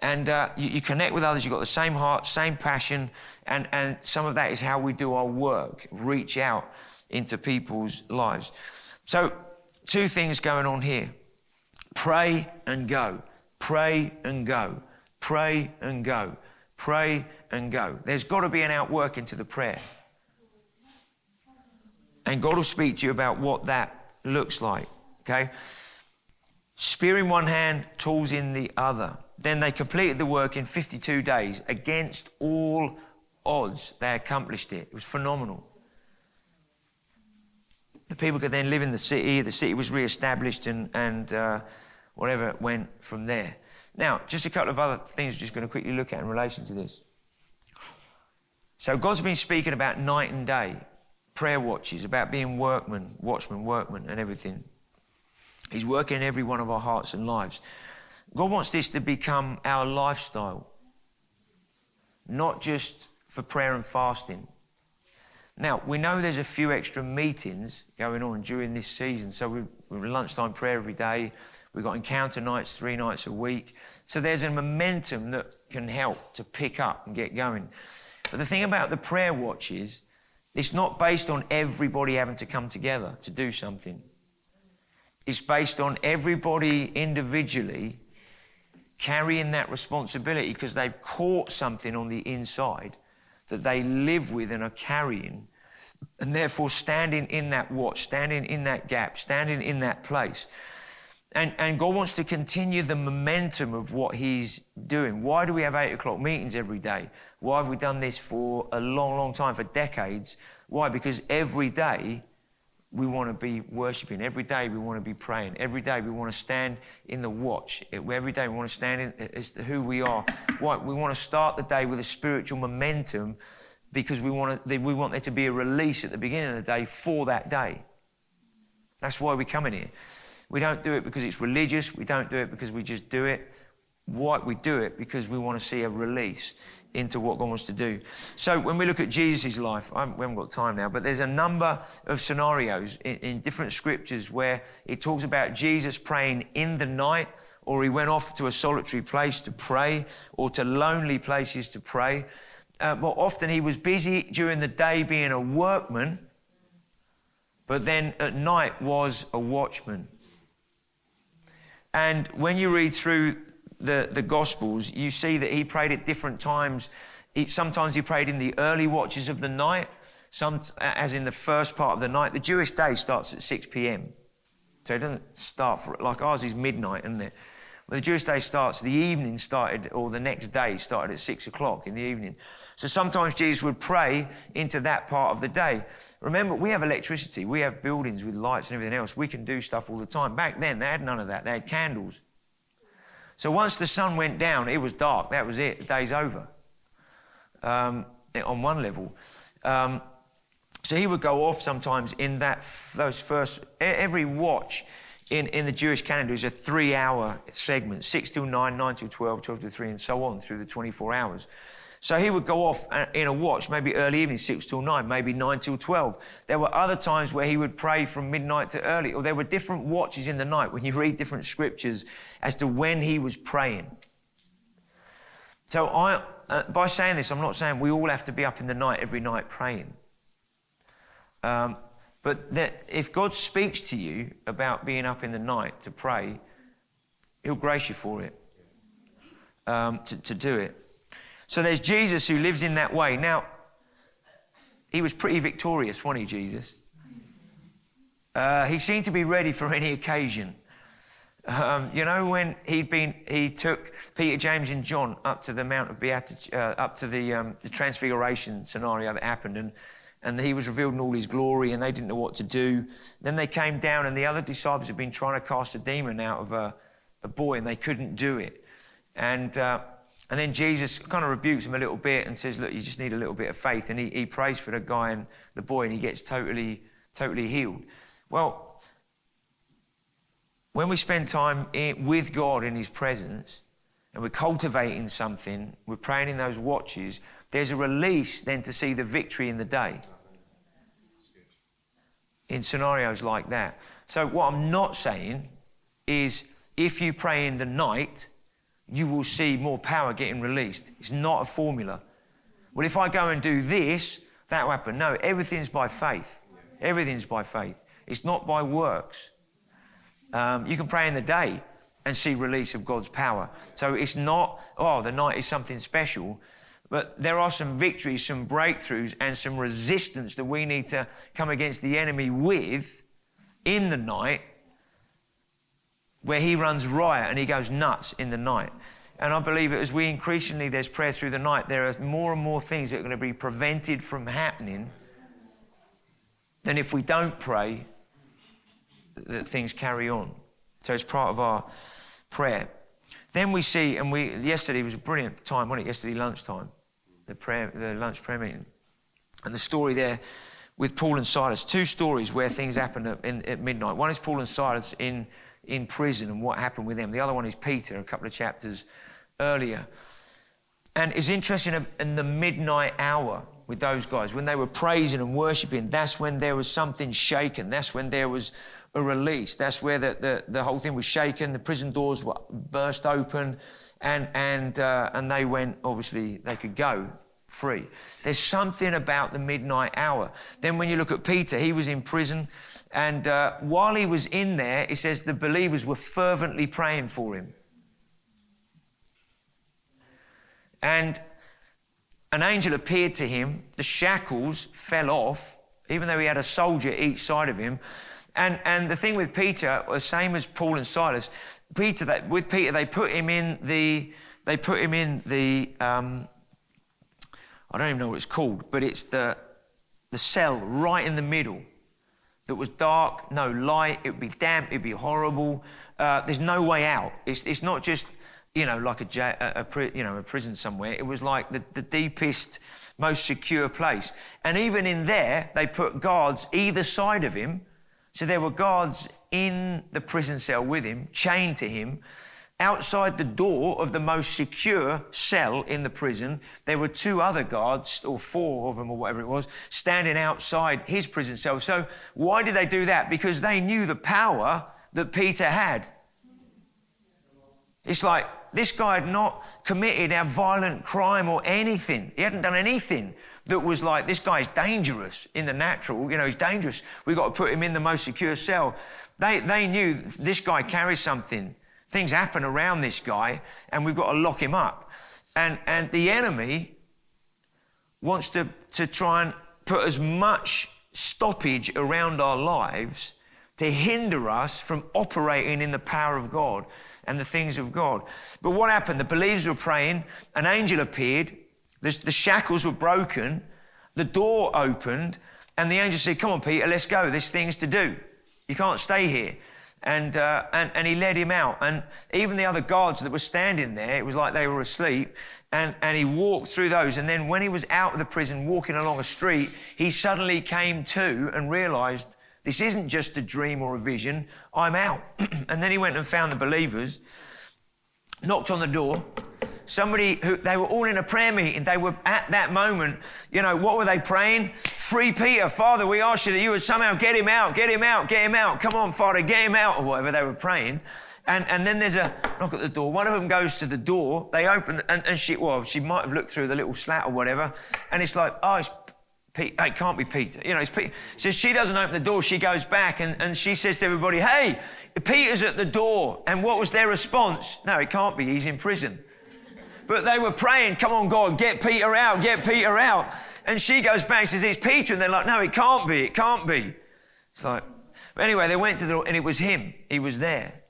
And uh, you, you, connect with others, you've got the same heart, same passion, and, and some of that is how we do our work, reach out into people's lives. So, two things going on here pray and go, pray and go, pray and go, pray and go. There's got to be an outwork into the prayer. And God will speak to you about what that looks like, okay? Spear in one hand, tools in the other. Then they completed the work in 52 days. Against all odds, they accomplished it. It was phenomenal. The people could then live in the city. The city was re-established, and, and uh, whatever went from there. Now, just a couple of other things we're just going to quickly look at in relation to this. So God's been speaking about night and day, prayer watches, about being workmen, watchmen, workmen, and everything. He's working in every one of our hearts and lives. God wants this to become our lifestyle, not just for prayer and fasting. Now, we know there's a few extra meetings going on during this season. So we've, we've lunchtime prayer every day. We've got encounter nights three nights a week. So there's a momentum that can help to pick up and get going. But the thing about the prayer watch is, it's not based on everybody having to come together to do something It's based on everybody individually carrying that responsibility because they've caught something on the inside that they live with and are carrying, and therefore standing in that watch, standing in that gap, standing in that place. And, and God wants to continue the momentum of what He's doing. Why do we have eight o'clock meetings every day? Why have we done this for a long, long time, for decades? Why? Because every day we want to be worshiping. Every day we want to be praying. Every day we want to stand in the watch. Every day we want to stand in as to who we are. Why? We want to start the day with a spiritual momentum because we want, to, we want there to be a release at the beginning of the day for that day. That's why we come in here. We don't do it because it's religious. We don't do it because we just do it. Why we do it because we want to see a release into what God wants to do. So when we look at Jesus' life, we haven't got time now, but there's a number of scenarios in, in different scriptures where it talks about Jesus praying in the night, or he went off to a solitary place to pray, or to lonely places to pray. Uh, but often he was busy during the day being a workman, but then at night was a watchman. And when you read through the, the Gospels, you see that he prayed at different times. He, sometimes he prayed in the early watches of the night, some, as in the first part of the night. The Jewish day starts at 6 p.m. So it doesn't start for, like ours is midnight, isn't it? When the Jewish day starts, the evening started, or the next day started at six o'clock in the evening. So sometimes Jesus would pray into that part of the day. Remember, we have electricity, we have buildings with lights and everything else. We can do stuff all the time. Back then, they had none of that. They had candles. So once the sun went down, it was dark. That was it. The day's over. Um, on one level. Um, so he would go off sometimes in that those first every watch in, in the Jewish calendar is a three hour segment, 6 till 9, 9 till 12, 12 till 3, and so on through the 24 hours. So he would go off uh, in a watch, maybe early evening, 6 till 9, maybe 9 till 12. There were other times where he would pray from midnight to early, or there were different watches in the night when you read different scriptures as to when he was praying. So I, uh, by saying this, I'm not saying we all have to be up in the night every night praying. Um, but that if God speaks to you about being up in the night to pray, He'll grace you for it, um, to, to do it. So there's Jesus who lives in that way. Now, he was pretty victorious, wasn't he, Jesus? Uh, he seemed to be ready for any occasion. Um, you know, when he'd been, he took Peter, James, and John up to the Mount of Beatitude, uh, up to the, um, the Transfiguration scenario that happened, and and he was revealed in all his glory, and they didn't know what to do. Then they came down, and the other disciples had been trying to cast a demon out of a, a boy, and they couldn't do it. And, uh, and then Jesus kind of rebukes them a little bit and says, Look, you just need a little bit of faith. And he, he prays for the guy and the boy, and he gets totally, totally healed. Well, when we spend time in, with God in His presence, and we're cultivating something, we're praying in those watches, there's a release then to see the victory in the day in scenarios like that. So, what I'm not saying is if you pray in the night, you will see more power getting released. It's not a formula. Well, if I go and do this, that will happen. No, everything's by faith. Everything's by faith. It's not by works. Um, you can pray in the day and see release of God's power. So it's not, oh, the night is something special. But there are some victories, some breakthroughs, and some resistance that we need to come against the enemy with in the night where he runs riot and he goes nuts in the night. And I believe as we increasingly, there's prayer through the night, there are more and more things that are going to be prevented from happening than if we don't pray that things carry on. So it's part of our prayer. Then we see, and we yesterday was a brilliant time, wasn't it? Yesterday lunchtime the, prayer, the lunch prayer meeting. And the story there with Paul and Silas, two stories where things happened at, in, at midnight. One is Paul and Silas in, in prison and what happened with them. The other one is Peter, a couple of chapters earlier. And it's interesting uh, in the midnight hour with those guys, when they were praising and worshiping, that's when there was something shaken. That's when there was a release. That's where the, the, the whole thing was shaken. The prison doors were burst open and, and, uh, and they went, obviously, they could go free. There's something about the midnight hour. Then when you look at Peter, he was in prison. And uh, while he was in there, it says the believers were fervently praying for him. And an angel appeared to him. The shackles fell off, even though he had a soldier each side of him. And, and the thing with Peter, the same as Paul and Silas, Peter, they, with Peter, they put him in the, they put him in the, um, I don't even know what it's called, but it's the, the cell right in the middle that was dark, no light, it would be damp, it'd be horrible. Uh, there's no way out. It's, it's not just, you know, like a, a, a, you know, a prison somewhere. It was like the, the deepest, most secure place. And even in there, they put guards either side of him. So there were guards in the prison cell with him, chained to him. outside the door of the most secure cell in the prison, there were two other guards, or four of them, or whatever it was, standing outside his prison cell. So, why did they do that? Because they knew the power that Peter had. It's like this guy had not committed a violent crime or anything. He hadn't done anything that was like, this guy's dangerous in the natural. You know, he's dangerous. We've got to put him in the most secure cell. They, they knew this guy carries something. Things happen around this guy, and we've got to lock him up. And, and the enemy wants to, to try and put as much stoppage around our lives to hinder us from operating in the power of God and the things of God. But what happened? The believers were praying, an angel appeared, the, the shackles were broken, the door opened, and the angel said, Come on, Peter, let's go. There's things to do. You can't stay here. And, uh, and, and he led him out. And even the other guards that were standing there, it was like they were asleep. And, and he walked through those. And then when he was out of the prison walking along a street, he suddenly came to and realized this isn't just a dream or a vision. I'm out. and then he went and found the believers, knocked on the door. Somebody who they were all in a prayer meeting. They were at that moment, you know, what were they praying? Free Peter. Father, we ask you that you would somehow get him out, get him out, get him out. Come on, Father, get him out, or whatever they were praying. And, and then there's a knock at the door. One of them goes to the door. They open, and, and she, well, she might have looked through the little slat or whatever. And it's like, oh, it's Pete, it can't be Peter. You know, it's Peter. So she doesn't open the door. She goes back and, and she says to everybody, hey, Peter's at the door. And what was their response? No, it can't be. He's in prison. But they were praying, come on, God, get Peter out, get Peter out. And she goes back and says, it's Peter. And they're like, no, it can't be. It can't be. It's like, anyway, they went to the door and it was him. He was there.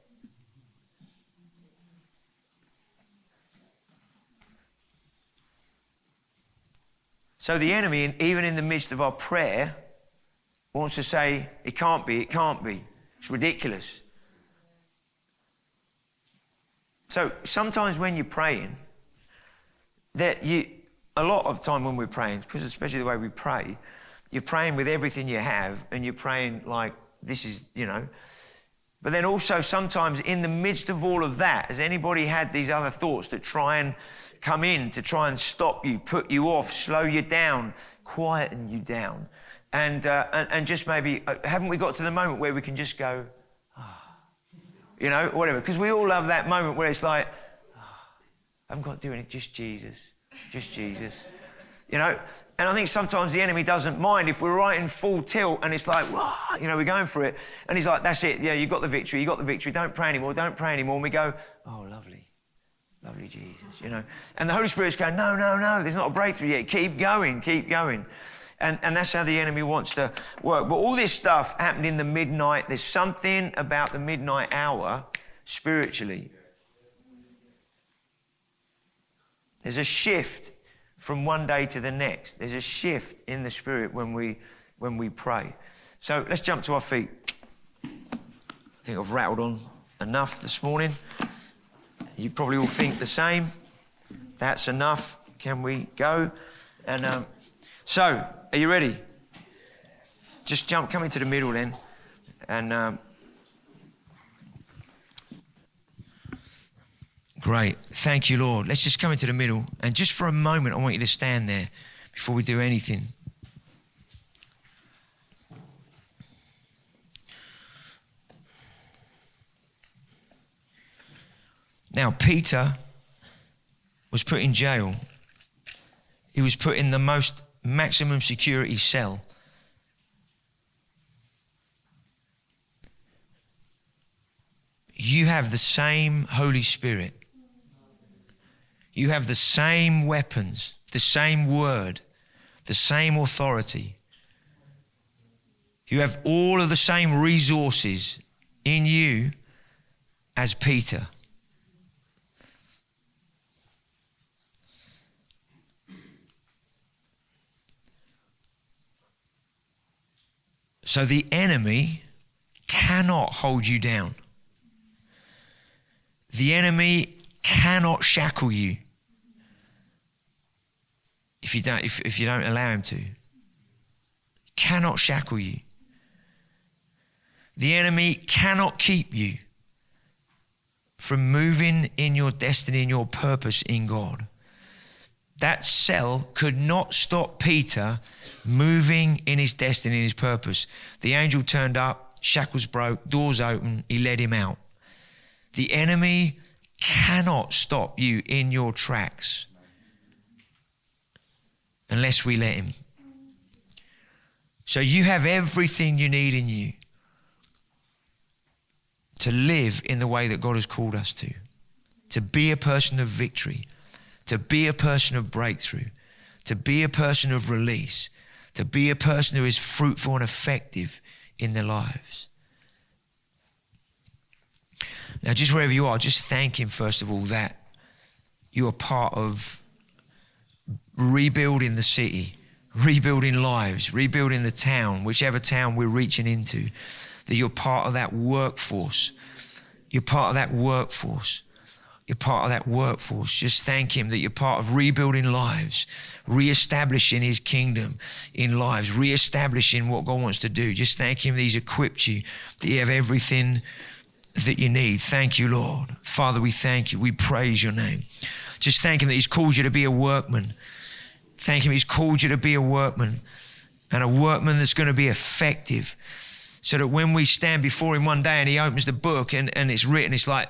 So the enemy, even in the midst of our prayer, wants to say, it can't be, it can't be. It's ridiculous. So sometimes when you're praying, that you, a lot of time when we're praying, because especially the way we pray, you're praying with everything you have and you're praying like this is, you know. But then also sometimes in the midst of all of that, has anybody had these other thoughts that try and come in to try and stop you, put you off, slow you down, quieten you down. And, uh, and, and, just maybe, uh, haven't we got to the moment where we can just go, oh, you know, whatever? Because we all love that moment where it's like, oh, I haven't got to do anything, just Jesus, just Jesus. You know, and I think sometimes the enemy doesn't mind if we're right in full tilt and it's like, Wah, you know, we're going for it. And he's like, that's it. Yeah, you got the victory. You got the victory. Don't pray anymore. Don't pray anymore. And we go, oh, lovely. Lovely Jesus, you know. And the Holy Spirit's going, no, no, no, there's not a breakthrough yet. Keep going, keep going. And, and that's how the enemy wants to work. But all this stuff happened in the midnight. There's something about the midnight hour spiritually. There's a shift from one day to the next. There's a shift in the spirit when we, when we pray. So let's jump to our feet. I think I've rattled on enough this morning. You probably all think the same. That's enough. Can we go? And um, so, are you ready? Just jump, come into the middle then. And um, great. Thank you, Lord. Let's just come into the middle. And just for a moment, I want you to stand there before we do anything. Now, Peter was put in jail. He was put in the most maximum security cell. You have the same Holy Spirit. You have the same weapons, the same word, the same authority. You have all of the same resources in you as Peter. So the enemy cannot hold you down. The enemy cannot shackle you if you don't, if, if you don't allow him to. Cannot shackle you. The enemy cannot keep you from moving in your destiny and your purpose in God. That cell could not stop Peter moving in his destiny and his purpose. The angel turned up, shackles broke, doors open, he led him out. The enemy cannot stop you in your tracks unless we let him. So you have everything you need in you to live in the way that God has called us to, to be a person of victory, to be a person of breakthrough, to be a person of release, to be a person who is fruitful and effective in their lives. Now, just wherever you are, just thank Him, first of all, that you are part of rebuilding the city, rebuilding lives, rebuilding the town, whichever town we're reaching into that you're part of that workforce. You're part of that workforce. You're part of that workforce. Just thank Him that you're part of rebuilding lives, re-establishing His kingdom in lives, re-establishing what God wants to do. Just thank Him that He's equipped you, that you have everything that you need. Thank you, Lord. Father, we thank you. We praise your name. Just thank Him that He's called you to be a workman. Thank Him. He's called you to be a workman and a workman that's going to be effective so that when we stand before him one day and he opens the book and, and it's written, it's like,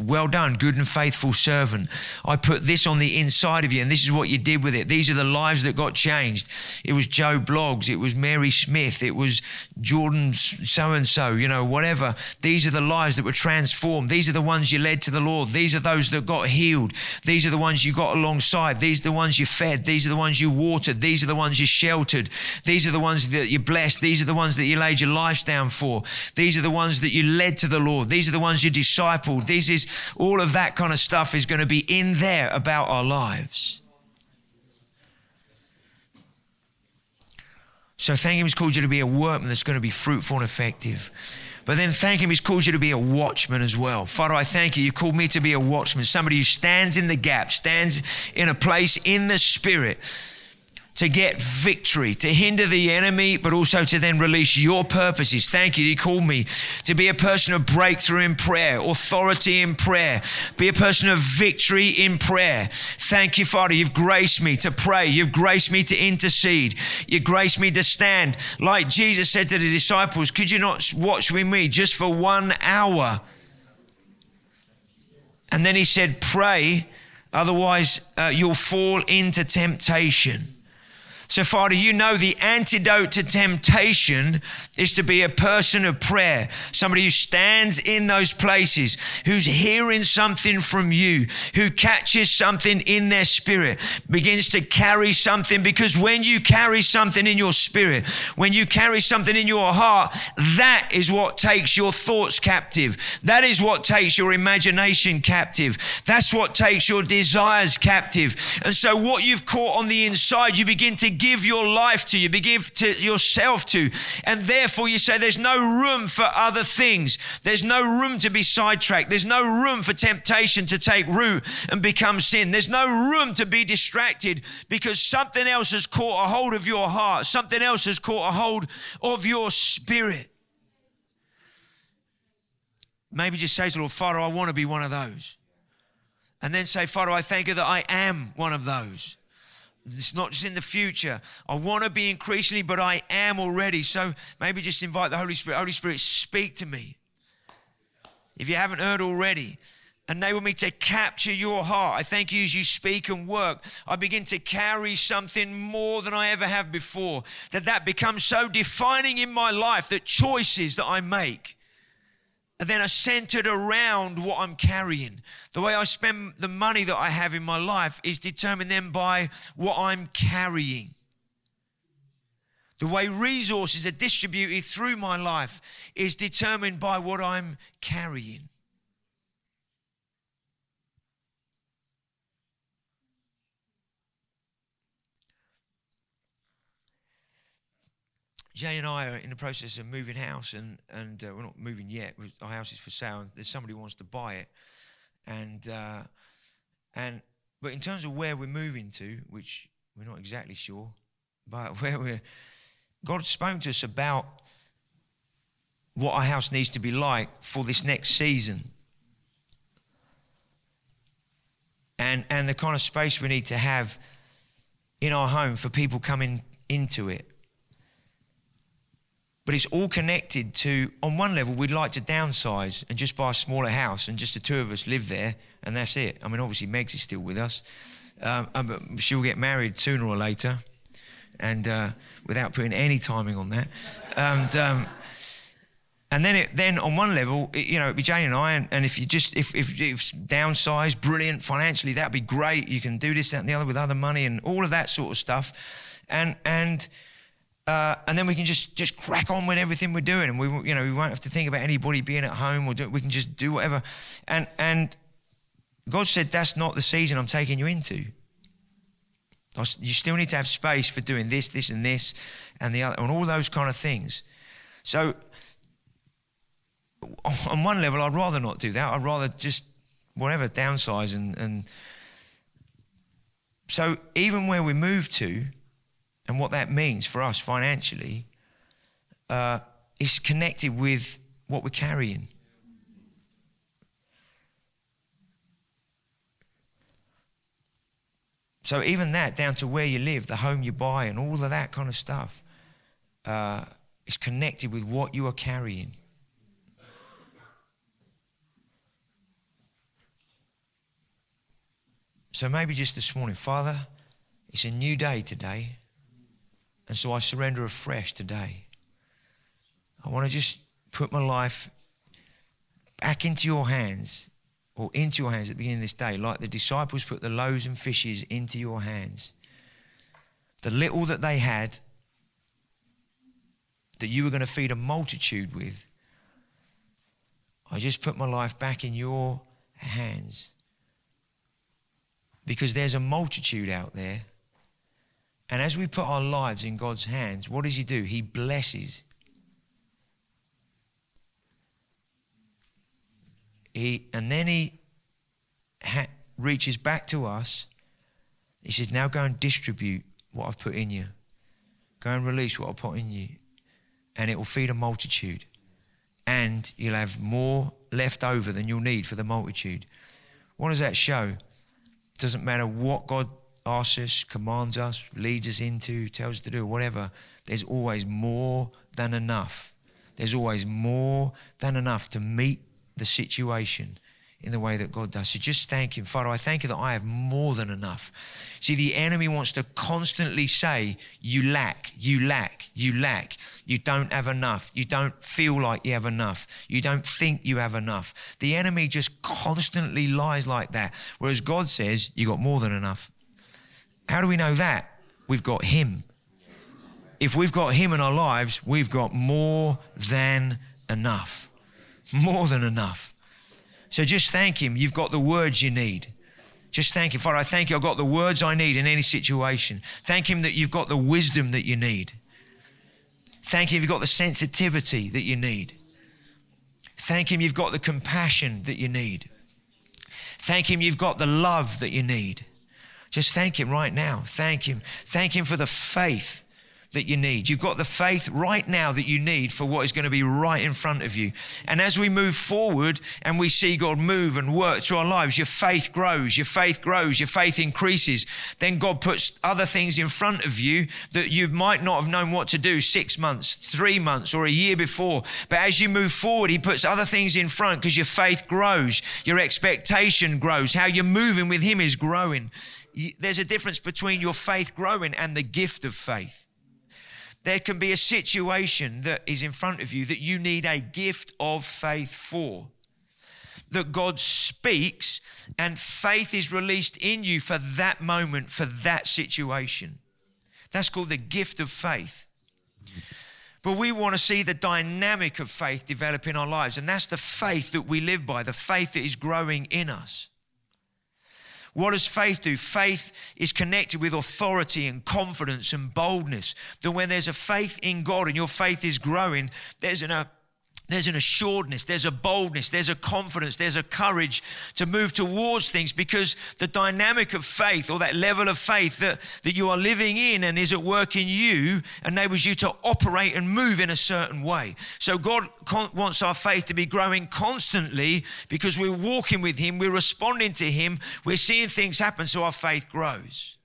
well done, good and faithful servant. I put this on the inside of you, and this is what you did with it. These are the lives that got changed. It was Joe Bloggs, it was Mary Smith, it was Jordan so and so, you know, whatever. These are the lives that were transformed. These are the ones you led to the Lord. These are those that got healed. These are the ones you got alongside. These are the ones you fed. These are the ones you watered. These are the ones you sheltered. These are the ones that you blessed. These are the ones that you laid your lives down for. These are the ones that you led to the Lord. These are the ones you discipled discipled. This is all of that kind of stuff is going to be in there about our lives. So thank Him He's called you to be a workman that's going to be fruitful and effective. But then thank Him He's called you to be a watchman as well. Father, I thank you. You called me to be a watchman, somebody who stands in the gap, stands in a place in the Spirit to get victory, to hinder the enemy, but also to then release your purposes. Thank you. You called me to be a person of breakthrough in prayer, authority in prayer, be a person of victory in prayer. Thank you, Father. You've graced me to pray. You've graced me to intercede. You've graced me to stand. Like Jesus said to the disciples, could you not watch with me just for one hour? And then he said, pray, otherwise uh, you'll fall into temptation. So, Father, you know the antidote to temptation is to be a person of prayer, somebody who stands in those places, who's hearing something from you, who catches something in their spirit, begins to carry something. Because when you carry something in your spirit, when you carry something in your heart, that is what takes your thoughts captive. That is what takes your imagination captive. That's what takes your desires captive. And so, what you've caught on the inside, you begin to give your life to, you give to yourself to. And therefore you say there's no room for other things. There's no room to be sidetracked. There's no room for temptation to take root and become sin. There's no room to be distracted because something else has caught a hold of your heart. Something else has caught a hold of your spirit. Maybe just say to the Lord, Father, I want to be one of those. And then say, Father, I thank you that I am one of those. It's not just in the future. I want to be increasingly, but I am already. So maybe just invite the Holy Spirit. Holy Spirit, speak to me. If you haven't heard already, enable me to capture your heart. I thank you as you speak and work. I begin to carry something more than I ever have before. That that becomes so defining in my life that choices that I make then are centered around what I'm carrying. The way I spend the money that I have in my life is determined then by what I'm carrying. The way resources are distributed through my life is determined by what I'm carrying. Jay and I are in the process of moving house, and and uh, we're not moving yet. Our house is for sale, and there's somebody wants to buy it, and uh, and but in terms of where we're moving to, which we're not exactly sure, but where we're, God spoke to us about what our house needs to be like for this next season, and, and the kind of space we need to have in our home for people coming into it. But it's all connected to, on one level, we'd like to downsize and just buy a smaller house and just the two of us live there and that's it. I mean, obviously, Megs is still with us. Um, but she'll get married sooner or later, and uh, without putting any timing on that. And, um, and then, it, then on one level, it, you know, it'd be Jane and I, and, and if you just if, if, if downsize, brilliant financially, that'd be great. You can do this, that, and the other with other money and all of that sort of stuff, and and uh, and then we can just just crack on with everything we're doing, and we you know we won't have to think about anybody being at home or do, we can just do whatever, and and God said that's not the season I'm taking you into. You still need to have space for doing this, this, and this, and the other, and all those kind of things. So on one level, I'd rather not do that. I'd rather just whatever downsize and, and so even where we move to and what that means for us financially uh, is connected with what we're carrying. So even that, down to where you live, the home you buy, and all of that kind of stuff, uh, is connected with what you are carrying. So maybe just this morning, Father, it's a new day today. And so I surrender afresh today. I want to just put my life back into your hands or into your hands at the beginning of this day, like the disciples put the loaves and fishes into your hands. The little that they had that you were going to feed a multitude with, I just put my life back in your hands because there's a multitude out there. And as we put our lives in God's hands, what does He do? He blesses. He, and then He ha- reaches back to us. He says, Now go and distribute what I've put in you. Go and release what I've put in you. And it will feed a multitude. And you'll have more left over than you'll need for the multitude. What does that show? doesn't matter what God asks us, commands us, leads us into, tells us to do, whatever, there's always more than enough. There's always more than enough to meet the situation in the way that God does. So just thank Him. Father, I thank you that I have more than enough. See, the enemy wants to constantly say, You lack, you lack, you lack. You don't have enough. You don't feel like you have enough. You don't think you have enough. The enemy just constantly lies like that. Whereas God says, You got more than enough. How do we know that? We've got Him. If we've got Him in our lives, we've got more than enough. More than enough. So just thank Him. You've got the words you need. Just thank Him. Father, I thank you. I've got the words I need in any situation. Thank Him that you've got the wisdom that you need. Thank Him you've got the sensitivity that you need. Thank Him you've got the compassion that you need. Thank Him you've got the love that you need. Just thank Him right now. Thank Him. Thank Him for the faith that you need. You've got the faith right now that you need for what is going to be right in front of you. And as we move forward and we see God move and work through our lives, your faith grows, your faith grows, your faith increases. Then God puts other things in front of you that you might not have known what to do six months, three months, or a year before. But as you move forward, He puts other things in front because your faith grows, your expectation grows, how you're moving with Him is growing. There's a difference between your faith growing and the gift of faith. There can be a situation that is in front of you that you need a gift of faith for. That God speaks and faith is released in you for that moment, for that situation. That's called the gift of faith. But we want to see the dynamic of faith develop in our lives, and that's the faith that we live by, the faith that is growing in us. What does faith do? Faith is connected with authority and confidence and boldness. That when there's a faith in God and your faith is growing, there's an, a, there's an assuredness, there's a boldness, there's a confidence, there's a courage to move towards things because the dynamic of faith or that level of faith that, that you are living in and is at work in you enables you to operate and move in a certain way. So God con- wants our faith to be growing constantly because we're walking with Him, we're responding to Him, we're seeing things happen, so our faith grows.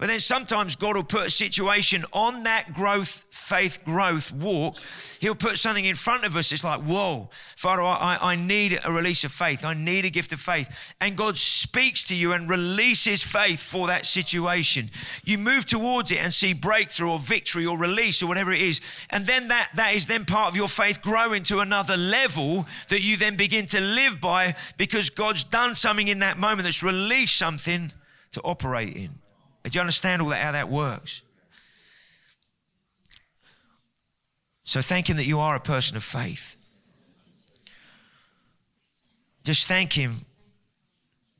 But then sometimes God will put a situation on that growth, faith growth walk. He'll put something in front of us. It's like, whoa, Father, I, I need a release of faith. I need a gift of faith. And God speaks to you and releases faith for that situation. You move towards it and see breakthrough or victory or release or whatever it is. And then that, that is then part of your faith growing to another level that you then begin to live by because God's done something in that moment that's released something to operate in. Do you understand all that, how that works? So thank Him that you are a person of faith. Just thank Him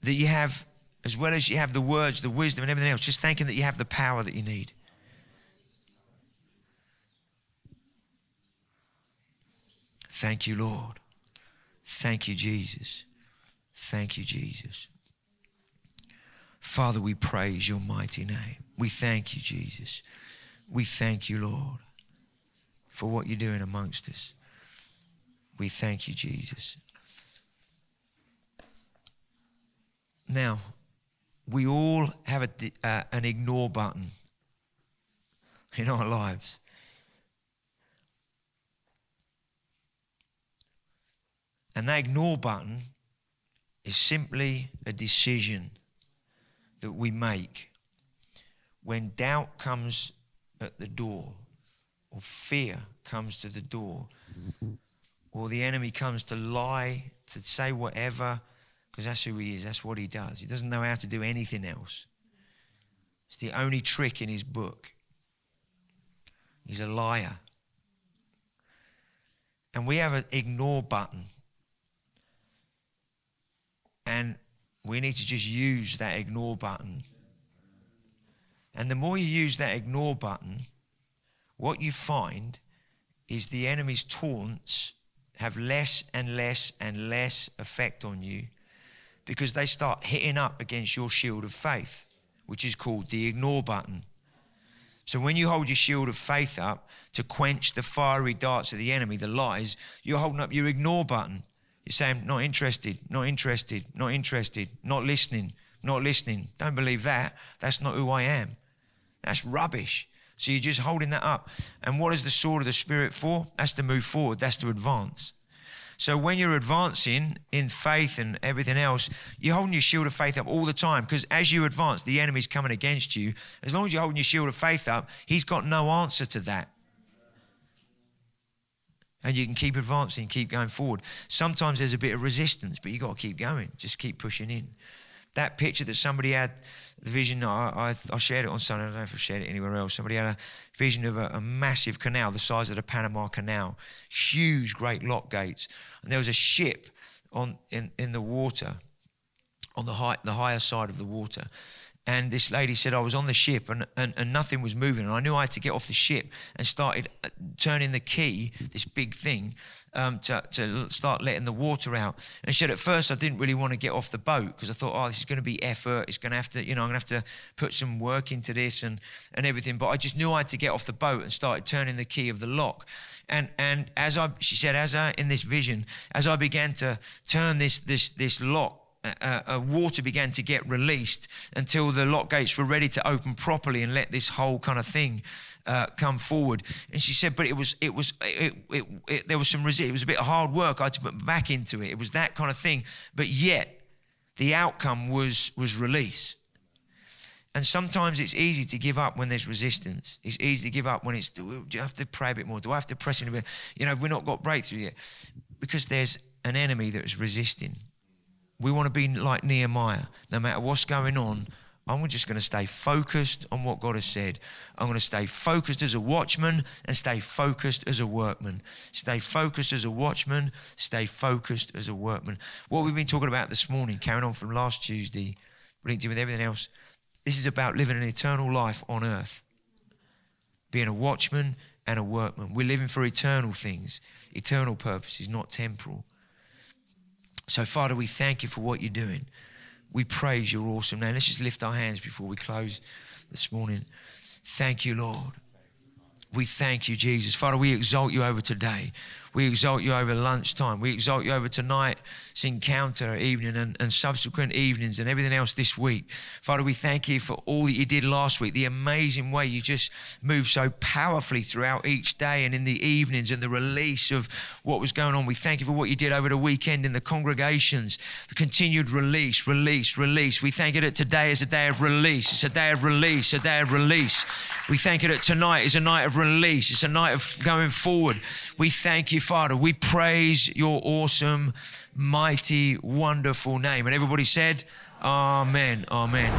that you have, as well as you have the words, the wisdom, and everything else, just thank Him that you have the power that you need. Thank you, Lord. Thank you, Jesus. Thank you, Jesus. Father, we praise your mighty name. We thank you, Jesus. We thank you, Lord, for what you're doing amongst us. We thank you, Jesus. Now, we all have a, uh, an ignore button in our lives. And that ignore button is simply a decision that we make when doubt comes at the door, or fear comes to the door, or the enemy comes to lie, to say whatever, because that's who he is, that's what he does. He doesn't know how to do anything else. It's the only trick in his book. He's a liar. And we have an ignore button. And we need to just use that ignore button. And the more you use that ignore button, what you find is the enemy's taunts have less and less and less effect on you because they start hitting up against your shield of faith, which is called the ignore button. So when you hold your shield of faith up to quench the fiery darts of the enemy, the lies, you're holding up your ignore button. You're saying, not interested, not interested, not interested, not listening, not listening. Don't believe that. That's not who I am. That's rubbish. So you're just holding that up. And what is the sword of the Spirit for? That's to move forward, that's to advance. So when you're advancing in faith and everything else, you're holding your shield of faith up all the time because as you advance, the enemy's coming against you. As long as you're holding your shield of faith up, he's got no answer to that and you can keep advancing, keep going forward. Sometimes there's a bit of resistance, but you've got to keep going. Just keep pushing in. That picture that somebody had, the vision, I, I, I, shared it on Sunday. I don't know if I've shared it anywhere else. Somebody had a vision of a, a massive canal the size of the Panama Canal, huge, great lock gates, and there was a ship on in, in the water, on the high, the higher side of the water, and this lady said I was on the ship and, and, and nothing was moving. And I knew I had to get off the ship and started uh, turning the key, this big thing, um, to, to start letting the water out. And she said, at first I didn't really want to get off the boat because I thought, oh, this is going to be effort. It's going to have to, you know, I'm going to have to put some work into this and, and everything. But I just knew I had to get off the boat and started turning the key of the lock. And, and as I, she said, as I, in this vision, as I began to turn this, this, this lock, uh, uh, water began to get released until the lock gates were ready to open properly and let this whole kind of thing uh, come forward. And she said, but it was, it was, it, it, it, there was some resist. It was a bit of hard work. I had to put back into it. It was that kind of thing. But yet, the outcome was was release. And sometimes it's easy to give up when there's resistance. It's easy to give up when it's, do, do I have to pray a bit more? Do I have to press in a bit? You know, we've not got breakthrough yet. Because there's an enemy that is resisting. We want to be like Nehemiah. No matter what's going on, I'm just going to stay focused on what God has said. I'm going to stay focused as a watchman and stay focused as a workman. Stay focused as a watchman, stay focused as a workman. What we've been talking about this morning, carrying on from last Tuesday, linked in with everything else, this is about living an eternal life on earth. being a watchman and a workman. We're living for eternal things, eternal purposes, not temporal. So, Father, we thank you for what you're doing. We praise your awesome name. Let's just lift our hands before we close this morning. Thank you, Lord. We thank you, Jesus. Father, we exalt you over today. We exalt you over lunchtime. We exalt you over tonight's encounter evening and, and subsequent evenings and everything else this week. Father, we thank you for all that you did last week, the amazing way you just moved so powerfully throughout each day and in the evenings and the release of what was going on. We thank you for what you did over the weekend in the congregations, the continued release, release, release. We thank you that today is a day of release. It's a day of release, a day of release. We thank you that tonight is a night of release. It's a night of going forward. We thank you Father. We praise your awesome, mighty, wonderful name. And everybody said, Amen. Amen.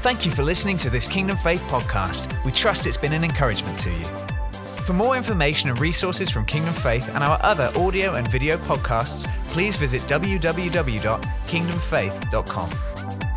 Thank you for listening to this Kingdom Faith podcast. We trust it's been an encouragement to you. For more information and resources from Kingdom Faith and our other audio and video podcasts, please visit www.kingdomfaith.com.